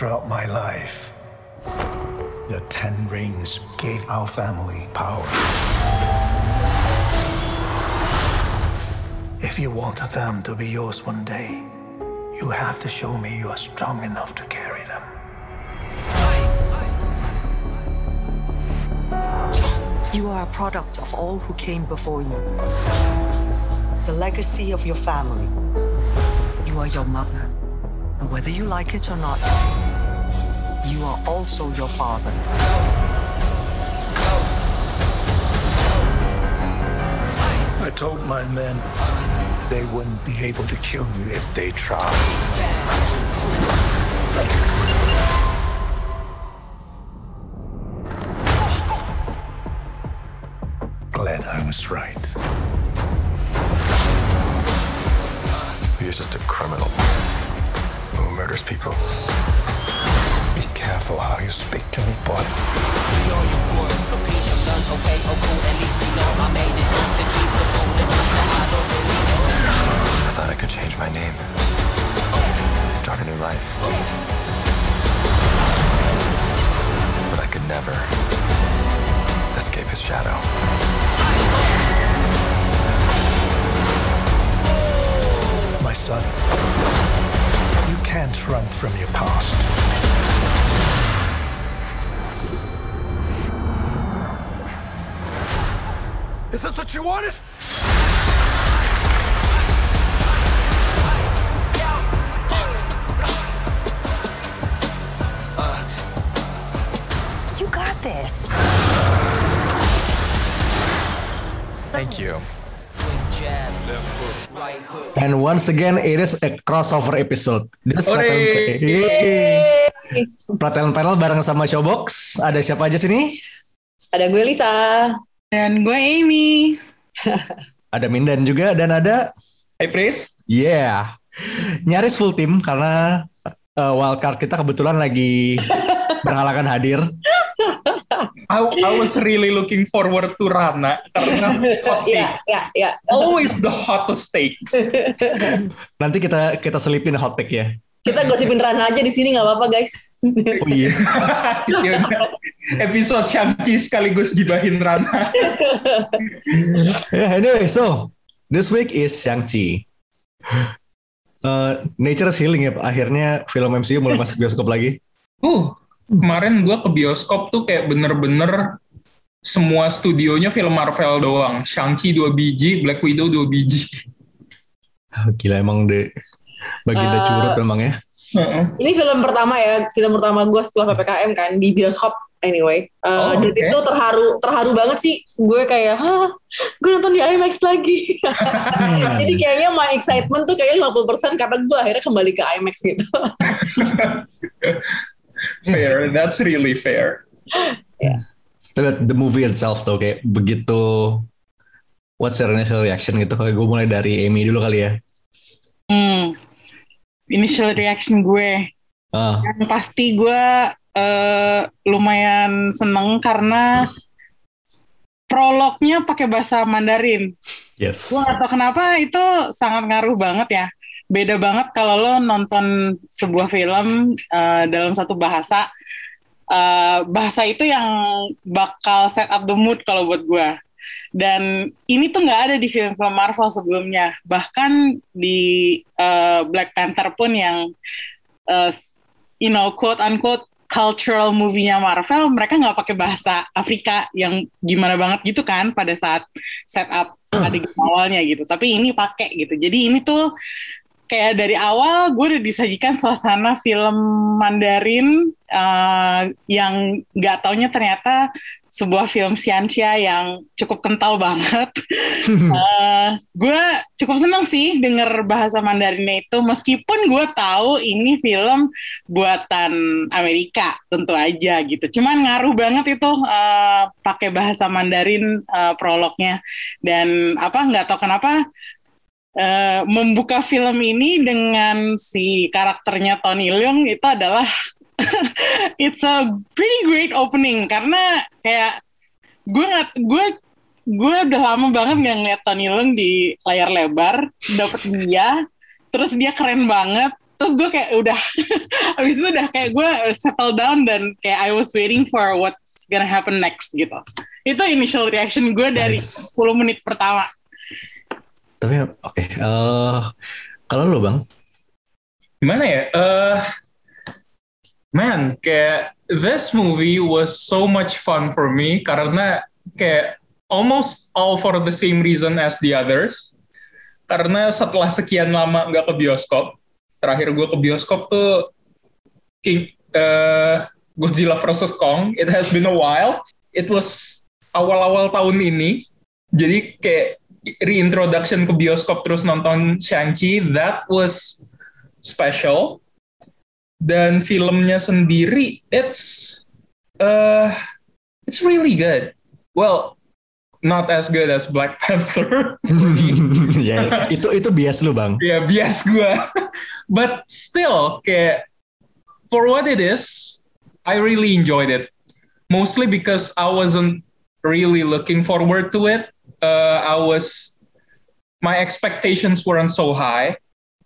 throughout my life. The Ten Rings gave our family power. If you want them to be yours one day, you have to show me you are strong enough to carry them. You are a product of all who came before you. The legacy of your family. You are your mother. And whether you like it or not, you are also your father. I told my men they wouldn't be able to kill you if they tried. Glad I was right. He's just a criminal who murders people. Be careful how you speak to me, boy. I thought I could change my name, start a new life. But I could never escape his shadow. My son, you can't run from your past. Is this what you wanted? You got this. Thank you. And once again, it is a crossover episode. This Hore. Platelan Yeay. Platelan panel bareng sama Showbox. Ada siapa aja sini? Ada gue Lisa. Dan gue Amy. Ada Mindan juga dan ada Hai Pris. Yeah. Nyaris full tim karena uh, wildcard kita kebetulan lagi berhalangan hadir. I, I was really looking forward to Rana karena hot Iya, takes. iya, iya. Always the hottest takes. Nanti kita kita selipin hot take ya. Kita gosipin Rana aja di sini nggak apa-apa guys. Oh iya. Ya. Episode Shang-Chi sekaligus gibahin Rana. Yeah, anyway, so this week is Shang-Chi. Uh, Nature's Healing ya, akhirnya film MCU mulai masuk bioskop lagi. Uh, kemarin gue ke bioskop tuh kayak bener-bener semua studionya film Marvel doang. Shang-Chi dua biji, Black Widow dua biji. Gila emang deh. Baginda Uh, curut emang ya. Heeh. Ini film pertama ya, film pertama gue setelah PPKM kan di bioskop anyway. Uh, Oh, dan itu terharu terharu banget sih. Gue kayak, hah, gue nonton di IMAX lagi. Jadi kayaknya my excitement tuh kayaknya 50% karena gue akhirnya kembali ke IMAX gitu. fair, that's really fair. Tapi the movie itself tuh kayak begitu what's your initial reaction gitu kayak gue mulai dari Amy dulu kali ya Hmm. Initial reaction gue. ah Yang pasti gue eh, lumayan seneng karena prolognya pakai bahasa Mandarin. yes Gue gak tau kenapa itu sangat ngaruh banget ya. Beda banget kalau lo nonton sebuah film eh, dalam satu bahasa. Eh, bahasa itu yang bakal set up the mood kalau buat gue. Dan ini tuh nggak ada di film-film Marvel sebelumnya. Bahkan di eh, Black Panther pun yang eh, you know quote unquote cultural movie-nya Marvel mereka nggak pakai bahasa Afrika yang gimana banget gitu kan pada saat setup adegan awalnya gitu tapi ini pakai gitu jadi ini tuh kayak dari awal gue udah disajikan suasana film Mandarin eh, yang nggak taunya ternyata sebuah film Xianxia yang cukup kental banget. Eh, gue cukup seneng sih denger bahasa Mandarinnya itu meskipun gue tahu ini film buatan Amerika tentu aja gitu. Cuman ngaruh banget itu eh, pakai bahasa Mandarin eh, prolognya dan apa nggak tahu kenapa eh, membuka film ini dengan si karakternya Tony Leung itu adalah it's a pretty great opening karena kayak gue nggak gue gue udah lama banget nggak ngeliat Tony Leung di layar lebar dapet dia terus dia keren banget terus gue kayak udah abis itu udah kayak gue settle down dan kayak I was waiting for what's gonna happen next gitu itu initial reaction gue dari Nice. 10 menit pertama Tapi oke, eh, kalau lo bang, gimana ya? Eh, man, kayak this movie was so much fun for me karena kayak almost all for the same reason as the others. Karena setelah sekian lama nggak ke bioskop, terakhir gue ke bioskop tuh King eh, Godzilla vs Kong. It has been a while. It was awal-awal tahun ini. Jadi kayak reintroduction ke bioskop terus nonton Shang-Chi, that was special. Dan filmnya sendiri, it's uh, it's really good. Well, not as good as Black Panther. ya itu itu bias lo bang. ya bias gue. But still, kayak for what it is, I really enjoyed it. Mostly because I wasn't really looking forward to it. Uh, I was my expectations weren't so high.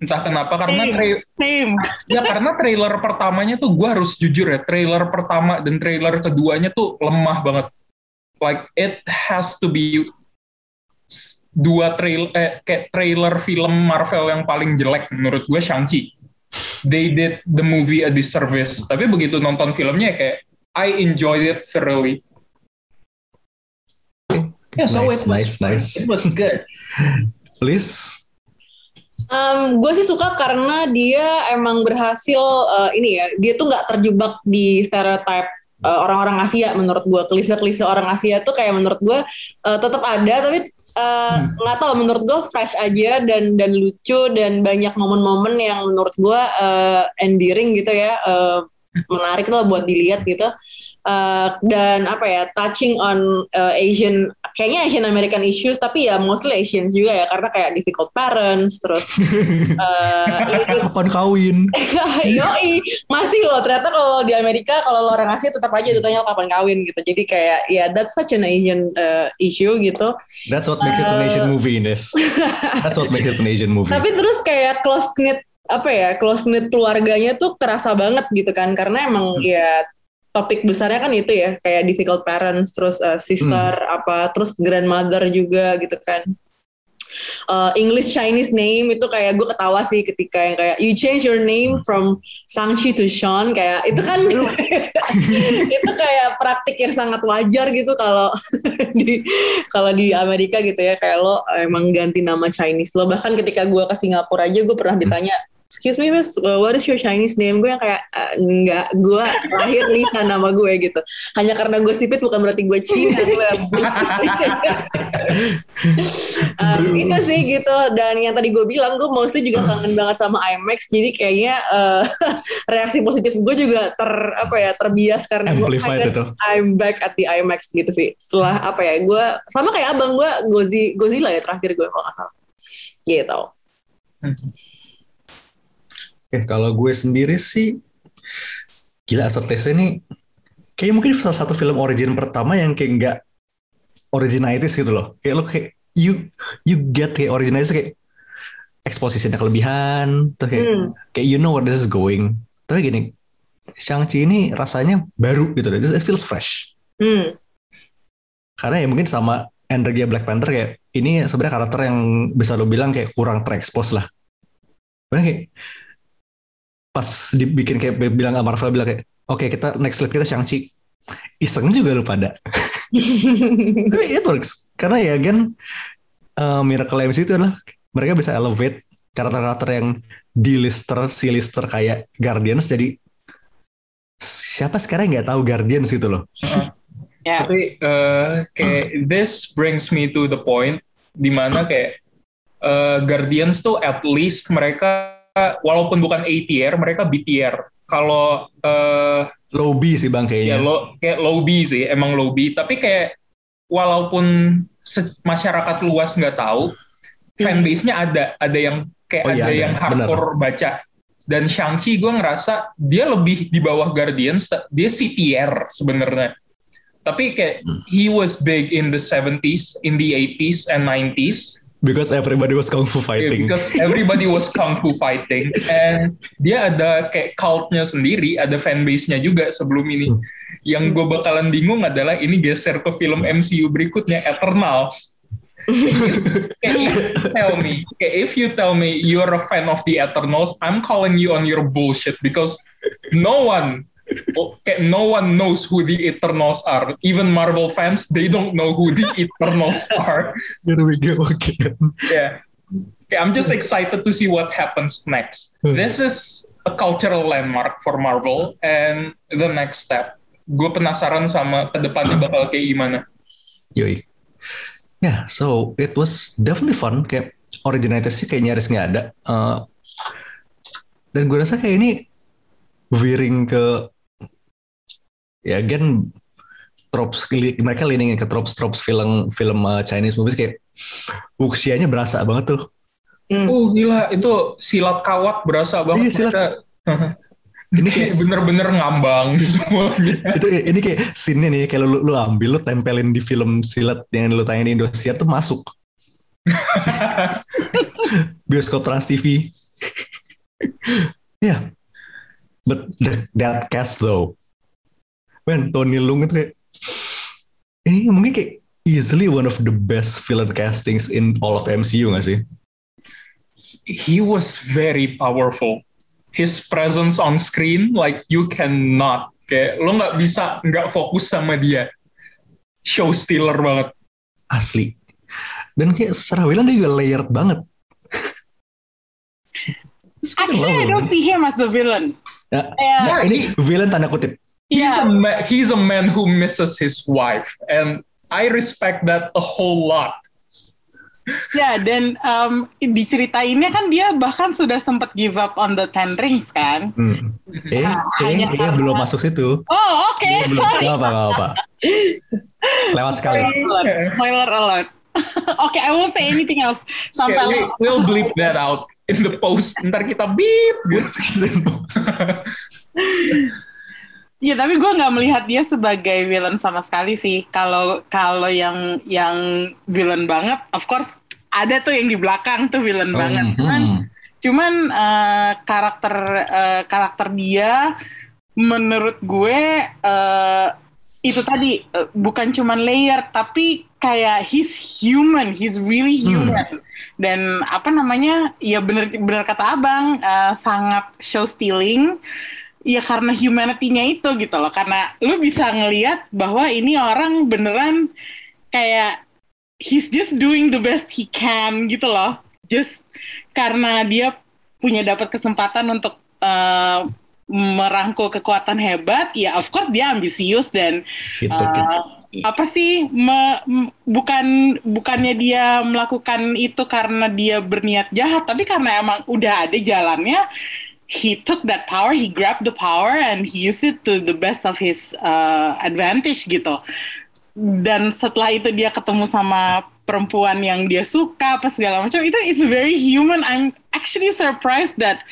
Entah kenapa karena Same. tra- same ya karena trailer pertamanya tuh gue harus jujur ya trailer pertama dan trailer keduanya tuh lemah banget. Like it has to be dua trail eh, kayak trailer film Marvel yang paling jelek menurut gue Shang-Chi. They did the movie a disservice. Tapi begitu nonton filmnya kayak I enjoyed it thoroughly. Yeah, so Nice, it was, nice, nice. it was good. Liz, Um, gue sih suka karena dia emang berhasil uh, ini ya, dia tuh nggak terjebak di stereotype uh, orang-orang Asia menurut gue. Klise-klise orang Asia tuh kayak menurut gue uh, tetap ada, tapi uh, nggak tahu menurut gue fresh aja dan dan lucu dan banyak momen-momen yang menurut gue uh, endearing gitu ya, uh, menarik lah buat dilihat gitu. Uh, dan apa ya touching on uh, Asian kayaknya Asian American issues tapi ya mostly Asians juga ya karena kayak difficult parents terus uh, kapan kawin? Yoi, masih loh ternyata kalau di Amerika kalau lo orang Asia tetap aja ditanya kapan kawin gitu. Jadi kayak ya that's such an Asian uh, issue gitu. That's what makes it an Asian movie, Ines. That's what makes it an Asian movie. Tapi terus kayak close knit apa ya close knit keluarganya tuh kerasa banget gitu kan karena emang ya topik besarnya kan itu ya kayak difficult parents terus uh, sister apa terus grandmother juga gitu kan. Uh, English Chinese name itu kayak gue ketawa sih ketika yang kayak you change your name from Sangchi to Sean kayak itu kan itu kayak praktik yang sangat wajar gitu kalau di kalau di Amerika gitu ya kayak lo emang ganti nama Chinese lo. Bahkan ketika gue ke Singapura aja gue pernah ditanya excuse me miss uh, what is your Chinese name? Gue yang kayak "Eh, enggak gue lahir Lisa nama gue gitu. Hanya karena gue sipit bukan berarti gue Cina gue Um, itu sih gitu. Dan yang tadi gue bilang gue mostly juga kangen banget sama IMAX jadi kayaknya uh, reaksi positif gue juga ter apa ya terbias karena gue. I'm back at the IMAX gitu sih. Setelah apa ya gue sama kayak abang gue Gozi Godzilla ya terakhir gue kalau nggak salah. Gitu Oke, kalau gue sendiri sih gila Asset ini kayak mungkin salah satu film origin pertama yang kayak nggak originalitis gitu loh. Kayak lo kayak you you get kayak originalitis kayak expositionnya kelebihan, tuh kayak Hmm. kayak you know where this is going. Tapi gini, Shang-Chi ini rasanya baru gitu loh. It feels fresh. hmm. Karena ya mungkin sama energi Black Panther kayak ini sebenarnya karakter yang bisa lo bilang kayak kurang terekspos lah. Karena kayak pas dibikin kayak bilang Marvel bilang kayak oke kita next lead kita Shang-Chi. Iseng juga lu pada. Tapi it works. Karena ya kan uh, Miracle MCU itu adalah mereka bisa elevate karakter-karakter yang D-lister, C-lister kayak Guardians jadi siapa sekarang nggak tahu Guardians gitu loh. ya Tapi eh, kayak this brings me to the point di mana kayak eh, Guardians tuh at least mereka walaupun bukan A tier, mereka B tier. Kalau eh, Lobby sih bang ya kayaknya. lo kayak low B sih, emang low B. Tapi kayak walaupun masyarakat luas nggak tahu, fanbase-nya ada, ada yang kayak Oh iya, ada ada. yang hardcore baca. Dan Shang-Chi gue ngerasa dia lebih di bawah Guardians, dia C tier sebenarnya. Tapi kayak he was big in the 70s, in the 80s and 90s. Because everybody was kung fu Yeah, fighting. because everybody was kung fu fighting and dia ada kayak cultnya sendiri, ada fanbase-nya juga sebelum ini. Hmm. Yang gue bakalan bingung adalah ini geser ke film MCU berikutnya Eternals. If you tell me, kayak if you tell me you're a fan of the Eternals, I'm calling you on your bullshit because no one kayak no one knows who the Eternals are. Even Marvel fans, they don't know who the Eternals are. Here we go again. Yeah. Okay, I'm just excited to see what happens next. Hmm. This is a cultural landmark for Marvel and the next step. Gue penasaran sama ke depannya bakal kayak gimana. Yoi. Yeah, so it was definitely fun. Kayak originalitas sih kayak nyaris nggak ada. Uh, dan gue rasa kayak ini veering ke ya again tropes mereka leaning ke tropes tropes film film uh, Chinese movies kayak usianya berasa banget tuh. Hmm. Uh gila itu silat kawat berasa banget. Iya, silat. Ini Kayak kayak bener-bener ngambang semuanya. itu ini kayak scene nih kalau lu, lu ambil lu tempelin di film silat yang lu tayangin di Indosiar tuh masuk. Bioskop Trans TV. yeah. But the, that cast though. Man, Tony Leung itu kayak ini mungkin kayak easily one of the best villain castings in all of MCU gak sih? He was very powerful. His presence on screen, like you cannot, kayak lo nggak bisa nggak fokus sama dia. Show stealer banget. Asli. Dan kayak secara villain dia juga layered banget. Actually, I don't see him as the villain. Ya, Yeah. ya, ini villain tanda kutip. He's Yeah. a ma- he's a man who misses his wife, and I respect that a whole lot. Ya, dan um, diceritainnya kan dia bahkan sudah sempat give up on the Ten Rings kan? Hmm. Eh, Ah, eh, eh, karena- belum masuk situ. Oh, oke, belum. sorry. Gak apa, gak apa. Lewat sekali. Spoiler, spoiler alert. Oke, I won't say anything else sampai Okay, we, we'll bleep that out in the post. Ntar kita beep. Ya tapi gue nggak melihat dia sebagai villain sama sekali sih. Kalau kalau yang yang villain banget, of course ada tuh yang di belakang tuh villain banget. Cuman Hmm. cuman eh, karakter eh, karakter dia menurut gue eh, itu tadi eh, bukan cuman layer tapi kayak he's human, he's really human. Dan apa namanya? Ya bener bener kata abang eh, sangat show stealing. Ya karena humanity-nya itu gitu loh. Karena lu bisa ngelihat bahwa ini orang beneran kayak he's just doing the best he can gitu loh. Just karena dia punya dapat kesempatan untuk uh, merangkul kekuatan hebat, ya of course dia ambisius dan Gitu, uh, gitu. apa sih me- bukan bukannya dia melakukan itu karena dia berniat jahat, tapi karena emang udah ada jalannya. He took that power, he grabbed the power, and he used it to the best of his uh, advantage gitu. Dan setelah itu dia ketemu sama perempuan yang dia suka apa segala macam itu is very human. I'm actually surprised that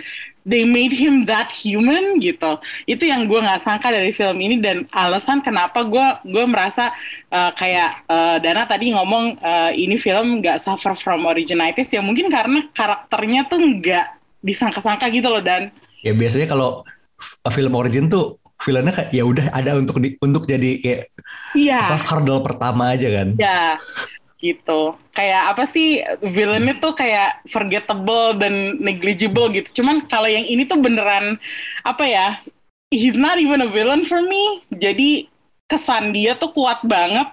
they made him that human gitu. Itu yang gue nggak sangka dari film ini dan alasan kenapa gue gue merasa uh, kayak uh, Dana tadi ngomong uh, ini film nggak suffer from originalities ya. Mungkin karena karakternya tuh nggak disangka-sangka gitu loh dan Ya biasanya kalau film origin tuh villainnya kayak ya udah ada untuk di, untuk jadi kayak iya apa hurdle pertama aja kan. Ya, gitu. Kayak apa sih villainnya tuh kayak forgettable dan negligible gitu. Cuman kalau yang ini tuh beneran apa ya? He's not even a villain for me. Jadi kesan dia tuh kuat banget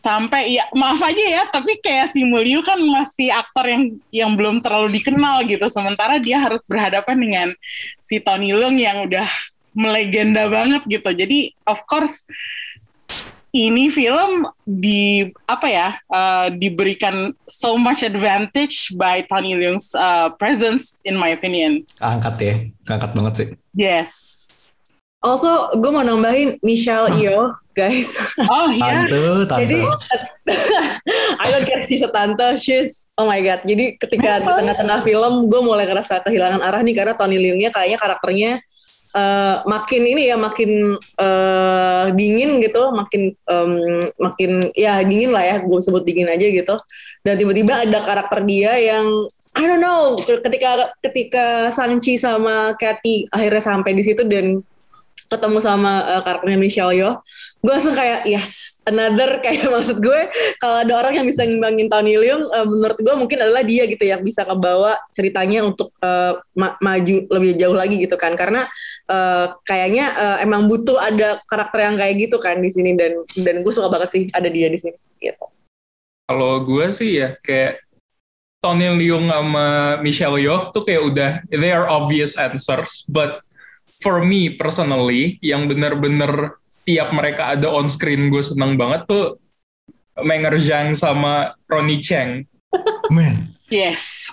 sampai ya maaf aja ya tapi kayak si Mulyu kan masih aktor yang yang belum terlalu dikenal gitu sementara dia harus berhadapan dengan si Tony Leung yang udah melegenda banget gitu jadi of course ini film di apa ya uh, diberikan so much advantage by Tony Leung's uh, presence in my opinion. Angkat ya, angkat banget sih. Yes. Also, gue mau nambahin Michelle Yeoh, guys. Oh iya. Tante, tante. Jadi, I don't care she's a tante, she's, oh my god. Jadi ketika di tengah-tengah film, gue mulai ngerasa kehilangan arah nih karena Tony Leung-nya kayaknya karakternya eh, makin ini ya makin eh, dingin gitu, makin em, makin ya dingin lah ya, gue sebut dingin aja gitu. Dan tiba-tiba ada karakter dia yang I don't know, ketika ketika Sanchi sama Kathy akhirnya sampai di situ dan ketemu sama eh, karakternya Michelle Yeoh, gue langsung kayak yes, another kayak maksud gue kalau ada orang yang bisa ngimbangin Tony Leung, eh, menurut gue mungkin adalah dia gitu yang bisa ngebawa ceritanya untuk eh, ma- maju lebih jauh lagi gitu kan, karena eh, kayaknya eh, emang butuh ada karakter yang kayak gitu kan di sini dan dan gue suka banget sih ada dia di sini. Gitu. Kalau gue sih ya kayak Tony Leung sama Michelle Yeoh tuh kayak udah they are obvious answers, but for me personally yang bener-bener tiap mereka ada on screen gue seneng banget tuh Menger Zhang sama Ronnie Cheng. Man, Yes.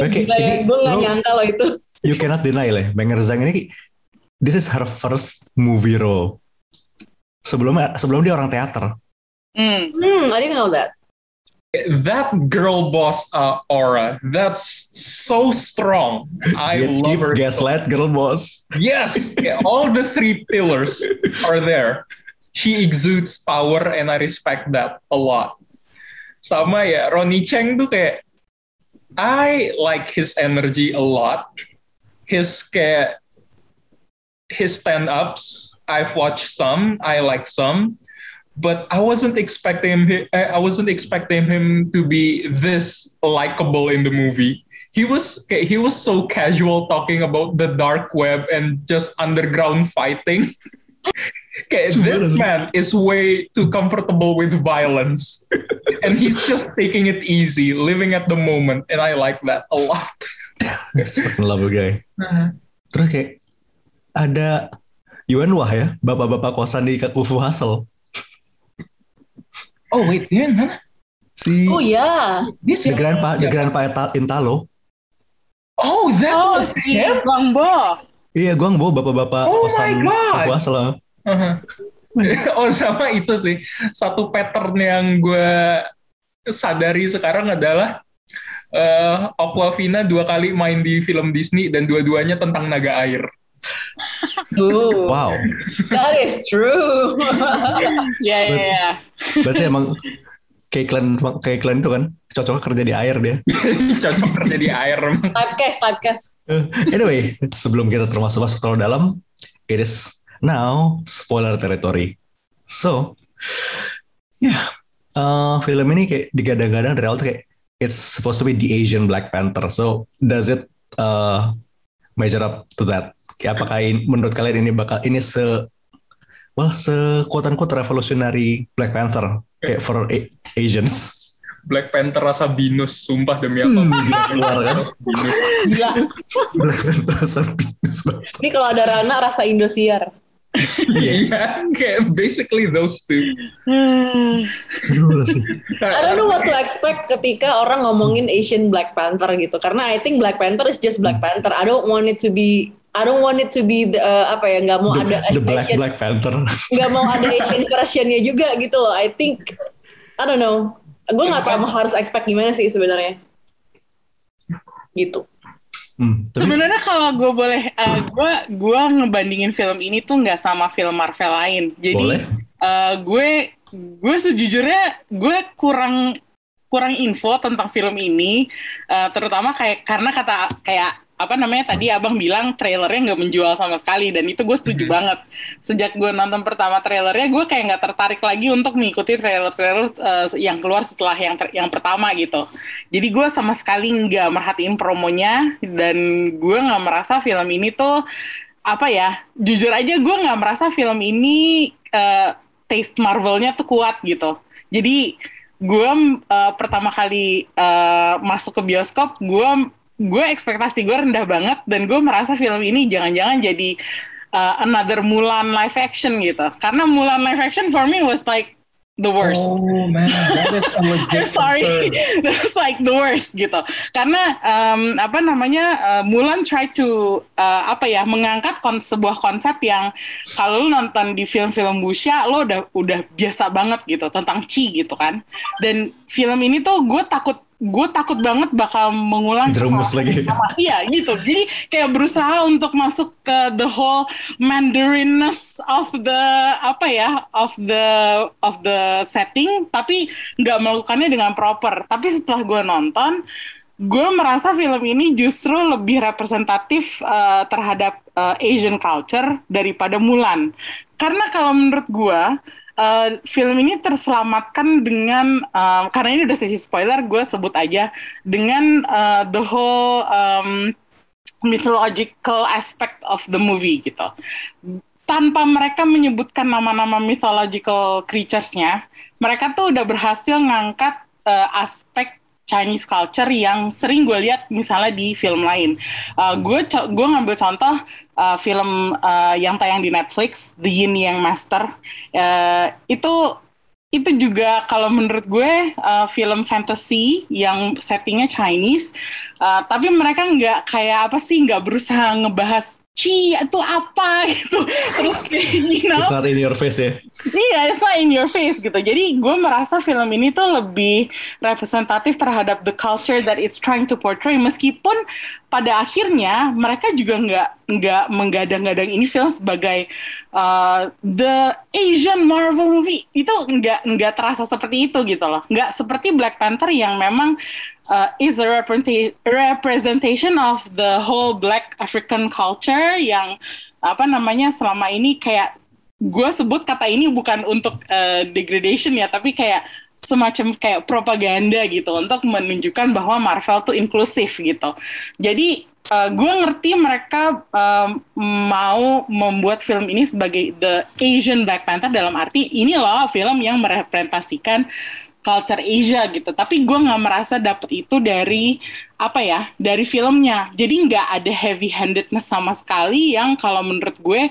Oke, ya, ini gue gak lo- nyangka loh itu. you cannot deny lah. Menger Zhang ini, this is her first movie role. Sebelumnya, sebelum dia orang teater. Hmm. Hmm, I didn't know that. That girl boss uh, aura, that's so strong. I Get love her. gaslight, girl boss. Yes, all the three pillars are there. She exudes power and I respect that a lot. Sama ya, Ronnie Cheng tuh kayak I like his energy a lot. His kayak his stand-ups, I've watched some, I like some, but I wasn't expecting him I wasn't expecting him to be this likable in the movie he was he was so casual talking about the dark web and just underground fighting. Okay, this man is way too comfortable with violence, and he's just taking it easy, living at the moment, and I like that a lot. Fucking love guy. Uh-huh. Terus kayak ada Yuan Wah ya, bapak-bapak kosan di Ufu Hustle. Oh wait, dia yang mana? Si Oh ya. Dia The siapa? Grandpa, The Grandpa Eta- Intalo. Oh, that Oh, was si him. Bang Bo. Iya, gue bawa bapak-bapak Oh kosan. Ufu Hustle. Uh-huh. oh sama itu sih satu pattern yang gue sadari sekarang adalah eh Aquafina dua kali main di film Disney dan dua-duanya tentang naga air. Oh, Wow, that is true. Ya, ya, ya. berarti emang kayak iklan kayak iklan itu kan cocoknya kerja di air dia. Cocok kerja di air. typecast, typecast. Eh, anyway, sebelum kita termasuk masuk terlalu dalam, it is now spoiler territory. So, ya, yeah, film ini kayak digadang-gadang dari awal tuh kayak it's supposed to be the Asian Black Panther. So, does it uh, measure up to that? Kayak apakah ini, menurut kalian ini bakal ini se well se quote unquote revolutionary Black Panther kayak for A- Asians? Black Panther rasa binus, sumpah demi apa? Hmm, gila keluar kan? Binus. Gila. Black Panther sampai bangsa. Ini kalau ada Rana rasa Indosiar. Iya, Iya, kayak basically those two. I don't know what to expect ketika orang ngomongin Asian Black Panther gitu. Karena I think Black Panther is just Black Panther. I don't want it to be I don't want it to be the, uh, apa ya nggak mau ada The, the Black Asian Black Panther. nggak mau ada Asian versionnya juga gitu loh. I think I don't know. Gue nggak tahu harus expect gimana sih sebenarnya. Gitu. Hmm, tapi- Sebenarnya kalau gue boleh, eh, gue gue ngebandingin film ini tuh nggak sama film Marvel lain. Jadi Boleh. eh, gue gue sejujurnya gue kurang kurang info tentang film ini, eh, terutama kayak karena kata kayak apa namanya tadi abang bilang trailernya nggak menjual sama sekali dan itu gue setuju banget. Sejak gue nonton pertama trailernya, gue kayak nggak tertarik lagi untuk mengikuti trailer-trailer eh, yang keluar setelah yang ter- yang pertama gitu. Jadi gue sama sekali nggak merhatiin promonya dan gue nggak merasa film ini tuh apa ya? Jujur aja gue nggak merasa film ini eh, taste Marvelnya tuh kuat gitu. Jadi gue eh, pertama kali eh, masuk ke bioskop gue gue ekspektasi gue rendah banget dan gue merasa film ini jangan-jangan jadi uh, another Mulan live action gitu karena Mulan live action for me was like the worst Oh man, that is a legit I'm sorry, that's like the worst gitu. Karena um, apa namanya uh, Mulan try to uh, apa ya mengangkat kon sebuah konsep yang kalau lu nonton di film-film wuxia lo udah udah biasa banget gitu tentang chi gitu kan. Dan film ini tuh gue takut gue takut banget bakal mengulang Jerumus lagi. sama. Iya gitu. Jadi kayak berusaha untuk masuk ke the whole Mandarinness of the apa ya of the of the setting, tapi nggak melakukannya dengan proper. Tapi setelah gue nonton, gue merasa film ini justru lebih representatif uh, terhadap uh, Asian culture daripada Mulan. Karena kalau menurut gue uh, film ini terselamatkan dengan um, karena ini udah sesi spoiler, gue sebut aja dengan uh, the whole um, mythological aspect of the movie gitu. Tanpa mereka menyebutkan nama-nama mythological creatures-nya, mereka tuh udah berhasil ngangkat uh, aspek Chinese culture yang sering gue lihat misalnya di film lain. Uh, gue gue ngambil contoh uh, film uh, yang tayang di Netflix, The Yin Yang Master. Uh, itu itu juga kalau menurut gue uh, film fantasy yang settingnya Chinese, uh, tapi mereka nggak kayak apa sih nggak berusaha ngebahas Ci itu apa gitu terus kayak you know It's not in your face ya. Iya, it's not in your face gitu. Jadi gue merasa film ini tuh lebih representatif terhadap the culture that it's trying to portray. Meskipun pada akhirnya mereka juga nggak nggak menggadang-gadang ini film sebagai uh, the Asian Marvel movie. Itu nggak nggak terasa seperti itu gitu loh. Nggak seperti Black Panther yang memang uh, is a representa- representation of the whole Black African culture yang apa namanya selama ini kayak gue sebut kata ini bukan untuk uh, degradation ya, tapi kayak semacam kayak propaganda gitu untuk menunjukkan bahwa Marvel tuh inklusif gitu. Jadi uh, gue ngerti mereka um, mau membuat film ini sebagai the Asian Black Panther dalam arti ini loh film yang merepresentasikan culture Asia gitu. Tapi gue nggak merasa dapet itu dari apa ya dari filmnya. Jadi nggak ada heavy handedness sama sekali yang kalau menurut gue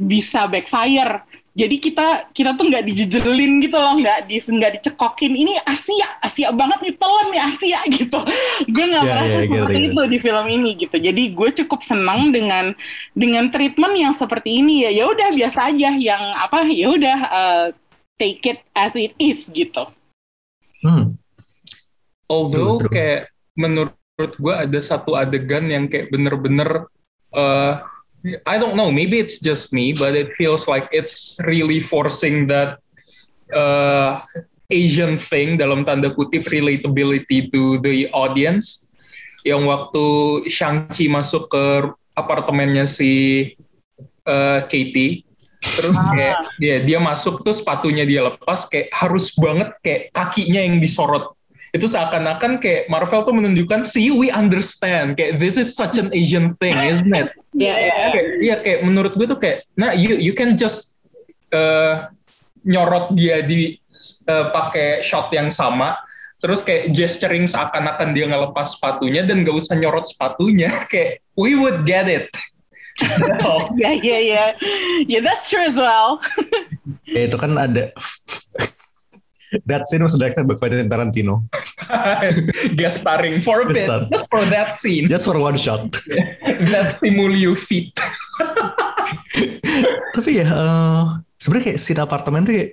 bisa backfire. Jadi kita kita tuh nggak dijejelin gitu loh, nggak di nggak dicekokin. Ini Asia, Asia banget nih telan nih Asia gitu. Gue nggak Ya, merasa gitu, seperti gitu. itu di film ini gitu. Jadi gue cukup senang dengan dengan treatment yang seperti ini ya. Ya udah biasa aja, yang apa ya udah uh, take it as it is gitu. Hmm. Although True, true. kayak menurut gue ada satu adegan yang kayak bener-bener uh, I don't know, maybe it's just me, but it feels like it's really forcing that uh, Asian thing dalam tanda kutip relatability to the audience. Yang waktu Shang-Chi masuk ke apartemennya si uh, Katie, terus kayak dia dia masuk tuh sepatunya dia lepas kayak harus banget kayak kakinya yang disorot itu seakan-akan kayak Marvel tuh menunjukkan see we understand. Kayak this is such an Asian thing isn't it? Iya, iya. Kayak- iya kayak menurut gue tuh kayak nah you you can just uh, nyorot dia di uh, pakai shot yang sama. Terus kayak gesturing seakan-akan dia ngelepas sepatunya dan gak usah nyorot sepatunya. Kayak we would get it. Ya ya ya, ya that's true as well. Ya, itu kan ada That scene was directed by Quentin Tarantino. guest starring for a bit just for that scene Just for one shot. that Simulio feat Tapi ya, eh, sebenarnya kayak scene apartemen tuh kayak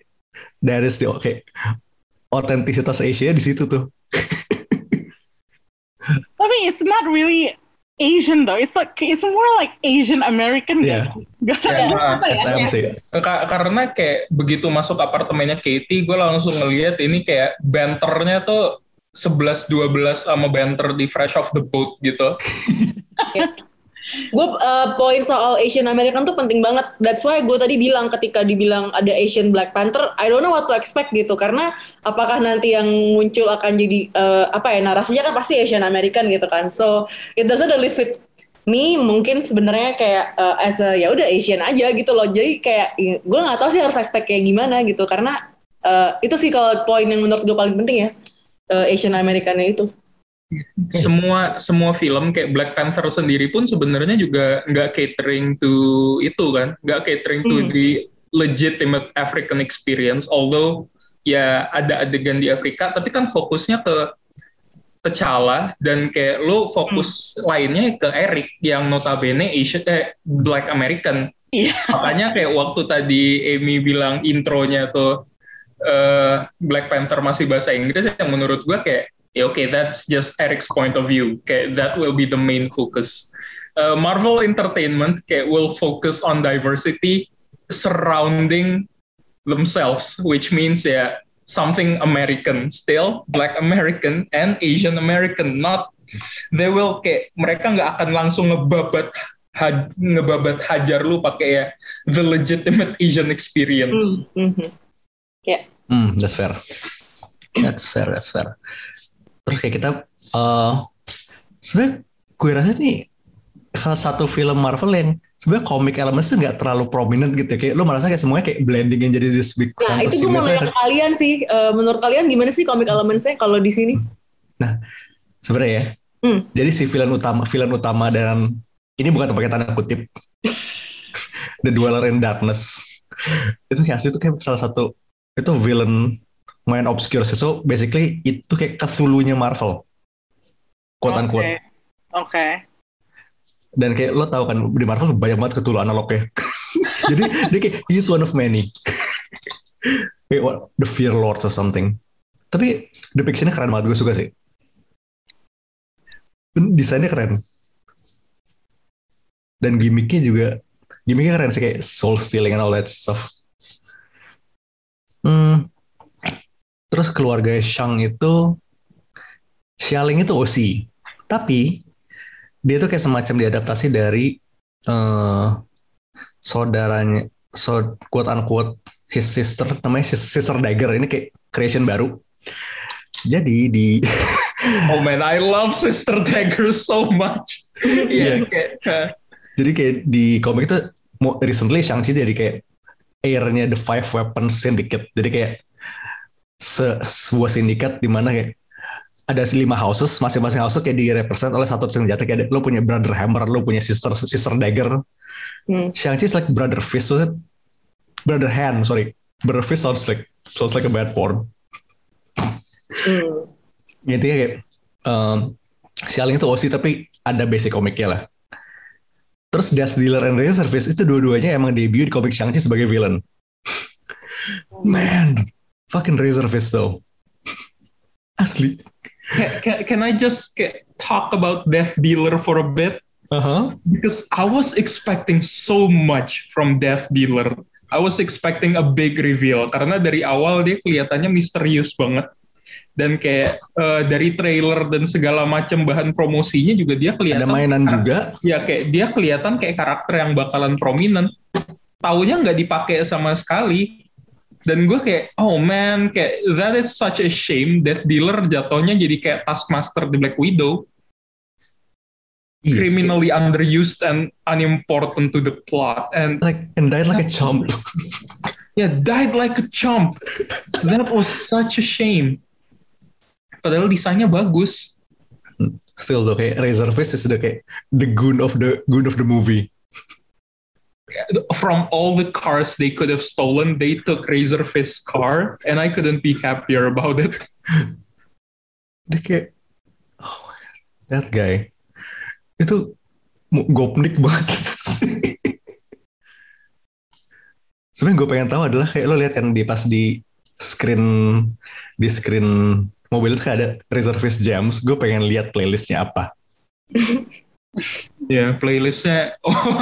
dari the kayak otentisitas Asia di situ tuh. Tapi it's not really Asian though. It's like it's more like Asian American. Iya. Gak ada ya. SM sih. Ka- karena kayak begitu masuk apartemennya Katie gue langsung ngeliat ini kayak banternya tuh 11-12 sama banter di Fresh Off the Boat gitu Gue uh, poin soal Asian American tuh penting banget. That's why gue tadi bilang ketika dibilang ada Asian Black Panther, I don't know what to expect gitu. Karena apakah nanti yang muncul akan jadi uh, apa ya narasinya kan pasti Asian American gitu kan. So it doesn't really fit me. Mungkin sebenarnya kayak uh, as a ya udah Asian aja gitu loh. Jadi kayak gue nggak tahu sih harus expect kayak gimana gitu. Karena uh, itu sih kalau poin yang menurut gue paling penting ya uh, Asian Americannya itu. Semua semua film kayak Black Panther sendiri pun sebenarnya juga nggak catering to itu kan nggak catering to Hmm. the legitimate African experience although ya ada adegan di Afrika tapi kan fokusnya ke T'Challa dan kayak lo fokus lainnya ke Eric yang notabene Asian eh Black American Iya. makanya kayak waktu tadi Amy bilang intronya tuh eh, Black Panther masih bahasa Inggris yang menurut gue kayak yeah, okay, that's just Eric's point of view. Okay, that will be the main focus. Uh, Marvel Entertainment okay, will focus on diversity surrounding themselves, which means yeah, something American still, Black American and Asian American. Not they will kayak mereka nggak akan langsung ngebabat ha, ngebabat hajar lu pakai ya the legitimate Asian experience. Hmm, mhm. Ya. Hmm, that's fair. That's fair, that's fair. Terus kayak kita, eh sebenarnya gue rasa nih salah satu film Marvel yang sebenarnya komik elements tuh nggak terlalu prominent gitu. Kayak lu merasa kayak semuanya kayak blending yang jadi this big Nah itu gue mau universe. nanya ke kalian sih, Eh, menurut kalian gimana sih komik elementsnya kalau di sini? Sebenarnya ya. Hmm. Jadi si villain utama, villain utama dan ini bukan pakai tanda kutip. The Dweller in Darkness. itu asli itu kayak salah satu itu villain main obscure. So basically itu kayak Cthulhu-nya Marvel. Quote Oke. unquote. Oke. Dan kayak lo tau kan di Marvel banyak banget Cthulhu analognya. Jadi dia kayak he's one of many. kayak what, the Fear Lords or something. Tapi depictionnya keren banget gue suka sih. Desainnya keren. Dan gimmicknya juga gimmicknya keren sih kayak soul stealing and all that stuff. Hmm. Terus keluarga Shang itu Xialing itu OC. Tapi dia tuh kayak semacam diadaptasi dari eh saudaranya so quote unquote his sister namanya sis- sister dagger ini kayak creation baru jadi di Oh man, I love Sister Dagger so much. Iya, Iya. kayak uh, jadi kayak di komik itu recently Shang-Chi jadi kayak heir-nya The Five Weapons Syndicate jadi kayak se sebuah sindikat di mana kayak ada lima houses masing-masing house kayak di represent oleh satu senjata kayak lo punya brother hammer lo punya sister sister dagger Hmm. Shang-Chi is like brother fist so brother hand sorry brother fist sounds like sounds like a bad porn Hmm. intinya kayak um, Xialing itu OC tapi ada basic komiknya lah. Terus Death Dealer and Razor Fist itu dua-duanya emang debut di komik Shang-Chi sebagai villain. Man, fucking Razor Fist though. Asli. can, can, can I just talk about Death Dealer for a bit? Uh-huh. Because I was expecting so much from Death Dealer. I was expecting a big reveal karena dari awal dia kelihatannya misterius banget. Dan kayak eh, dari trailer dan segala macam bahan promosinya juga dia Ada kelihatan mainan juga. ya kayak dia kelihatan kayak karakter yang bakalan prominent. Taunya nggak dipakai sama sekali. Dan gue kayak, oh man, kayak that is such a shame that dealer jatuhnya jadi kayak taskmaster di Black Widow, Yes, criminally underused and unimportant to the plot, and Like and died like a chump. yeah, died like a chump. That was such a shame. Padahal desainnya bagus. Still though kayak Razor is the kayak the goon of the goon of the movie. From all the cars they could have stolen, they took Razor Fist's car, and I couldn't be happier about it. Kayak oh my God, that guy itu gopnik banget. Sebenarnya gue pengen tahu adalah kayak lo lihat kan di pas di screen di screen mobil itu kayak ada reservis jams. Gue pengen lihat playlistnya apa. Ya, playlistnya. Oh,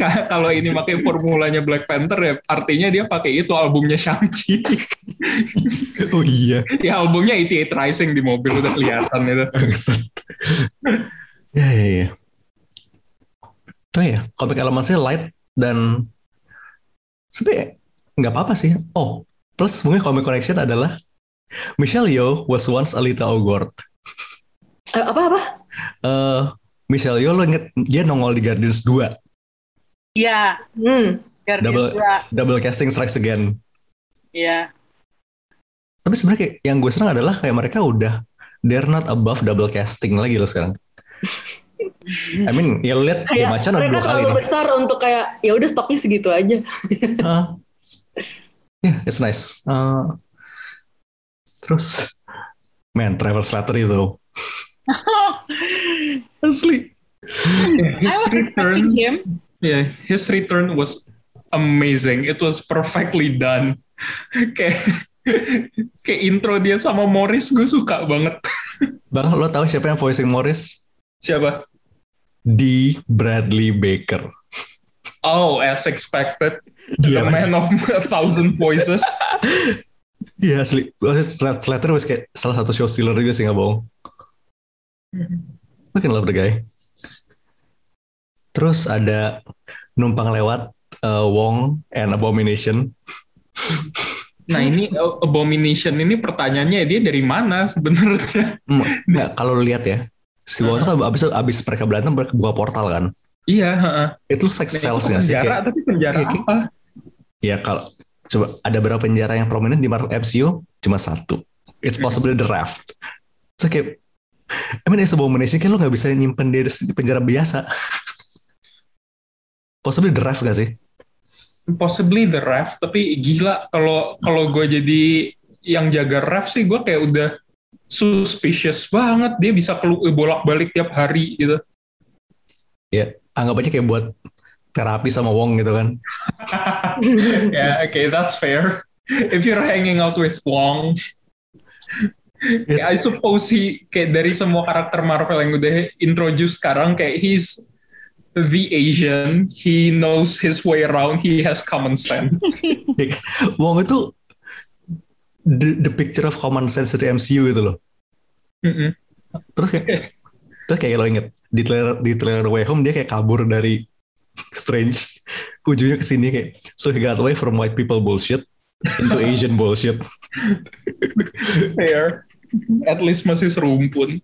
ka- kalau ini pakai formulanya Black Panther ya, artinya dia pakai itu albumnya Shang-Chi. Oh iya. ya, albumnya 88 Rising di mobil udah kelihatan itu. Ya ya ya. Oh ya, komik elemennya light dan sebenarnya nggak apa-apa sih. Oh, plus mungkin komik connection adalah Michelle Yeoh was once Alita Ogord. Eh, Apa-apa? Eh Michelle Yeoh lo inget dia nongol di Guardians 2 Iya. Hmm. Guardians Double- dua. double casting strikes again Iya. tapi sebenarnya kayak yang gue senang adalah kayak mereka udah they're not above double casting lagi loh sekarang I mean ya lo lihat ya macan ada mereka dua kali terlalu nih besar untuk kayak ya udah stoknya segitu aja. Ah. yeah it's nice Ah. terus man Trevor Slater itu asli Yeah, I his was return, expecting him. yeah, his return was amazing. It was perfectly done. kayak kayak intro dia sama Morris gue suka banget. Bang, lo tahu siapa yang voicing Morris? Siapa? D. Bradley Baker. Oh, as expected. Dia The man of a thousand voices. Iya asli. Slat- Slater was kayak salah satu show stealer juga sih nggak bohong. Makin love the guy. Terus ada numpang lewat uh, Wong and Abomination. Nah ini uh, Abomination ini pertanyaannya dia dari mana sebenarnya? Hmm, Nggak, kalau lu lihat ya, si Wong itu kan abis, abis mereka berantem mereka buka portal kan. Iya, heeh. Itu like Nah, cells itu nggak sih? penjara, Kayak, tapi penjara kayak- apa? ya kalau coba ada berapa penjara yang prominent di Marvel MCU? Cuma satu. It's Hmm. possibly the Raft. So kayak, I mean as Abomination kan lu nggak bisa nyimpen dia di penjara biasa. possibly the Raft nggak sih? Possibly the ref, tapi gila kalau kalau gue jadi yang jaga ref sih gue kayak udah suspicious banget dia bisa bolak-balik tiap hari gitu. Anggap aja kayak buat terapi sama Wong gitu kan. yeah, okay, that's fair. If you're hanging out with Wong, It- I suppose he kayak dari semua karakter Marvel yang udah introduce sekarang kayak he's the Asian, he knows his way around, he has common sense. Wong itu the, the picture of common sense dari MCU gitu loh. Mm-mm. Terus kayak, terus kayak lo inget di trailer di trailer Way Home dia kayak kabur dari Strange. Ujungnya ke sini kayak so he got away from white people bullshit into Asian bullshit. Fair. At least masih serumpun.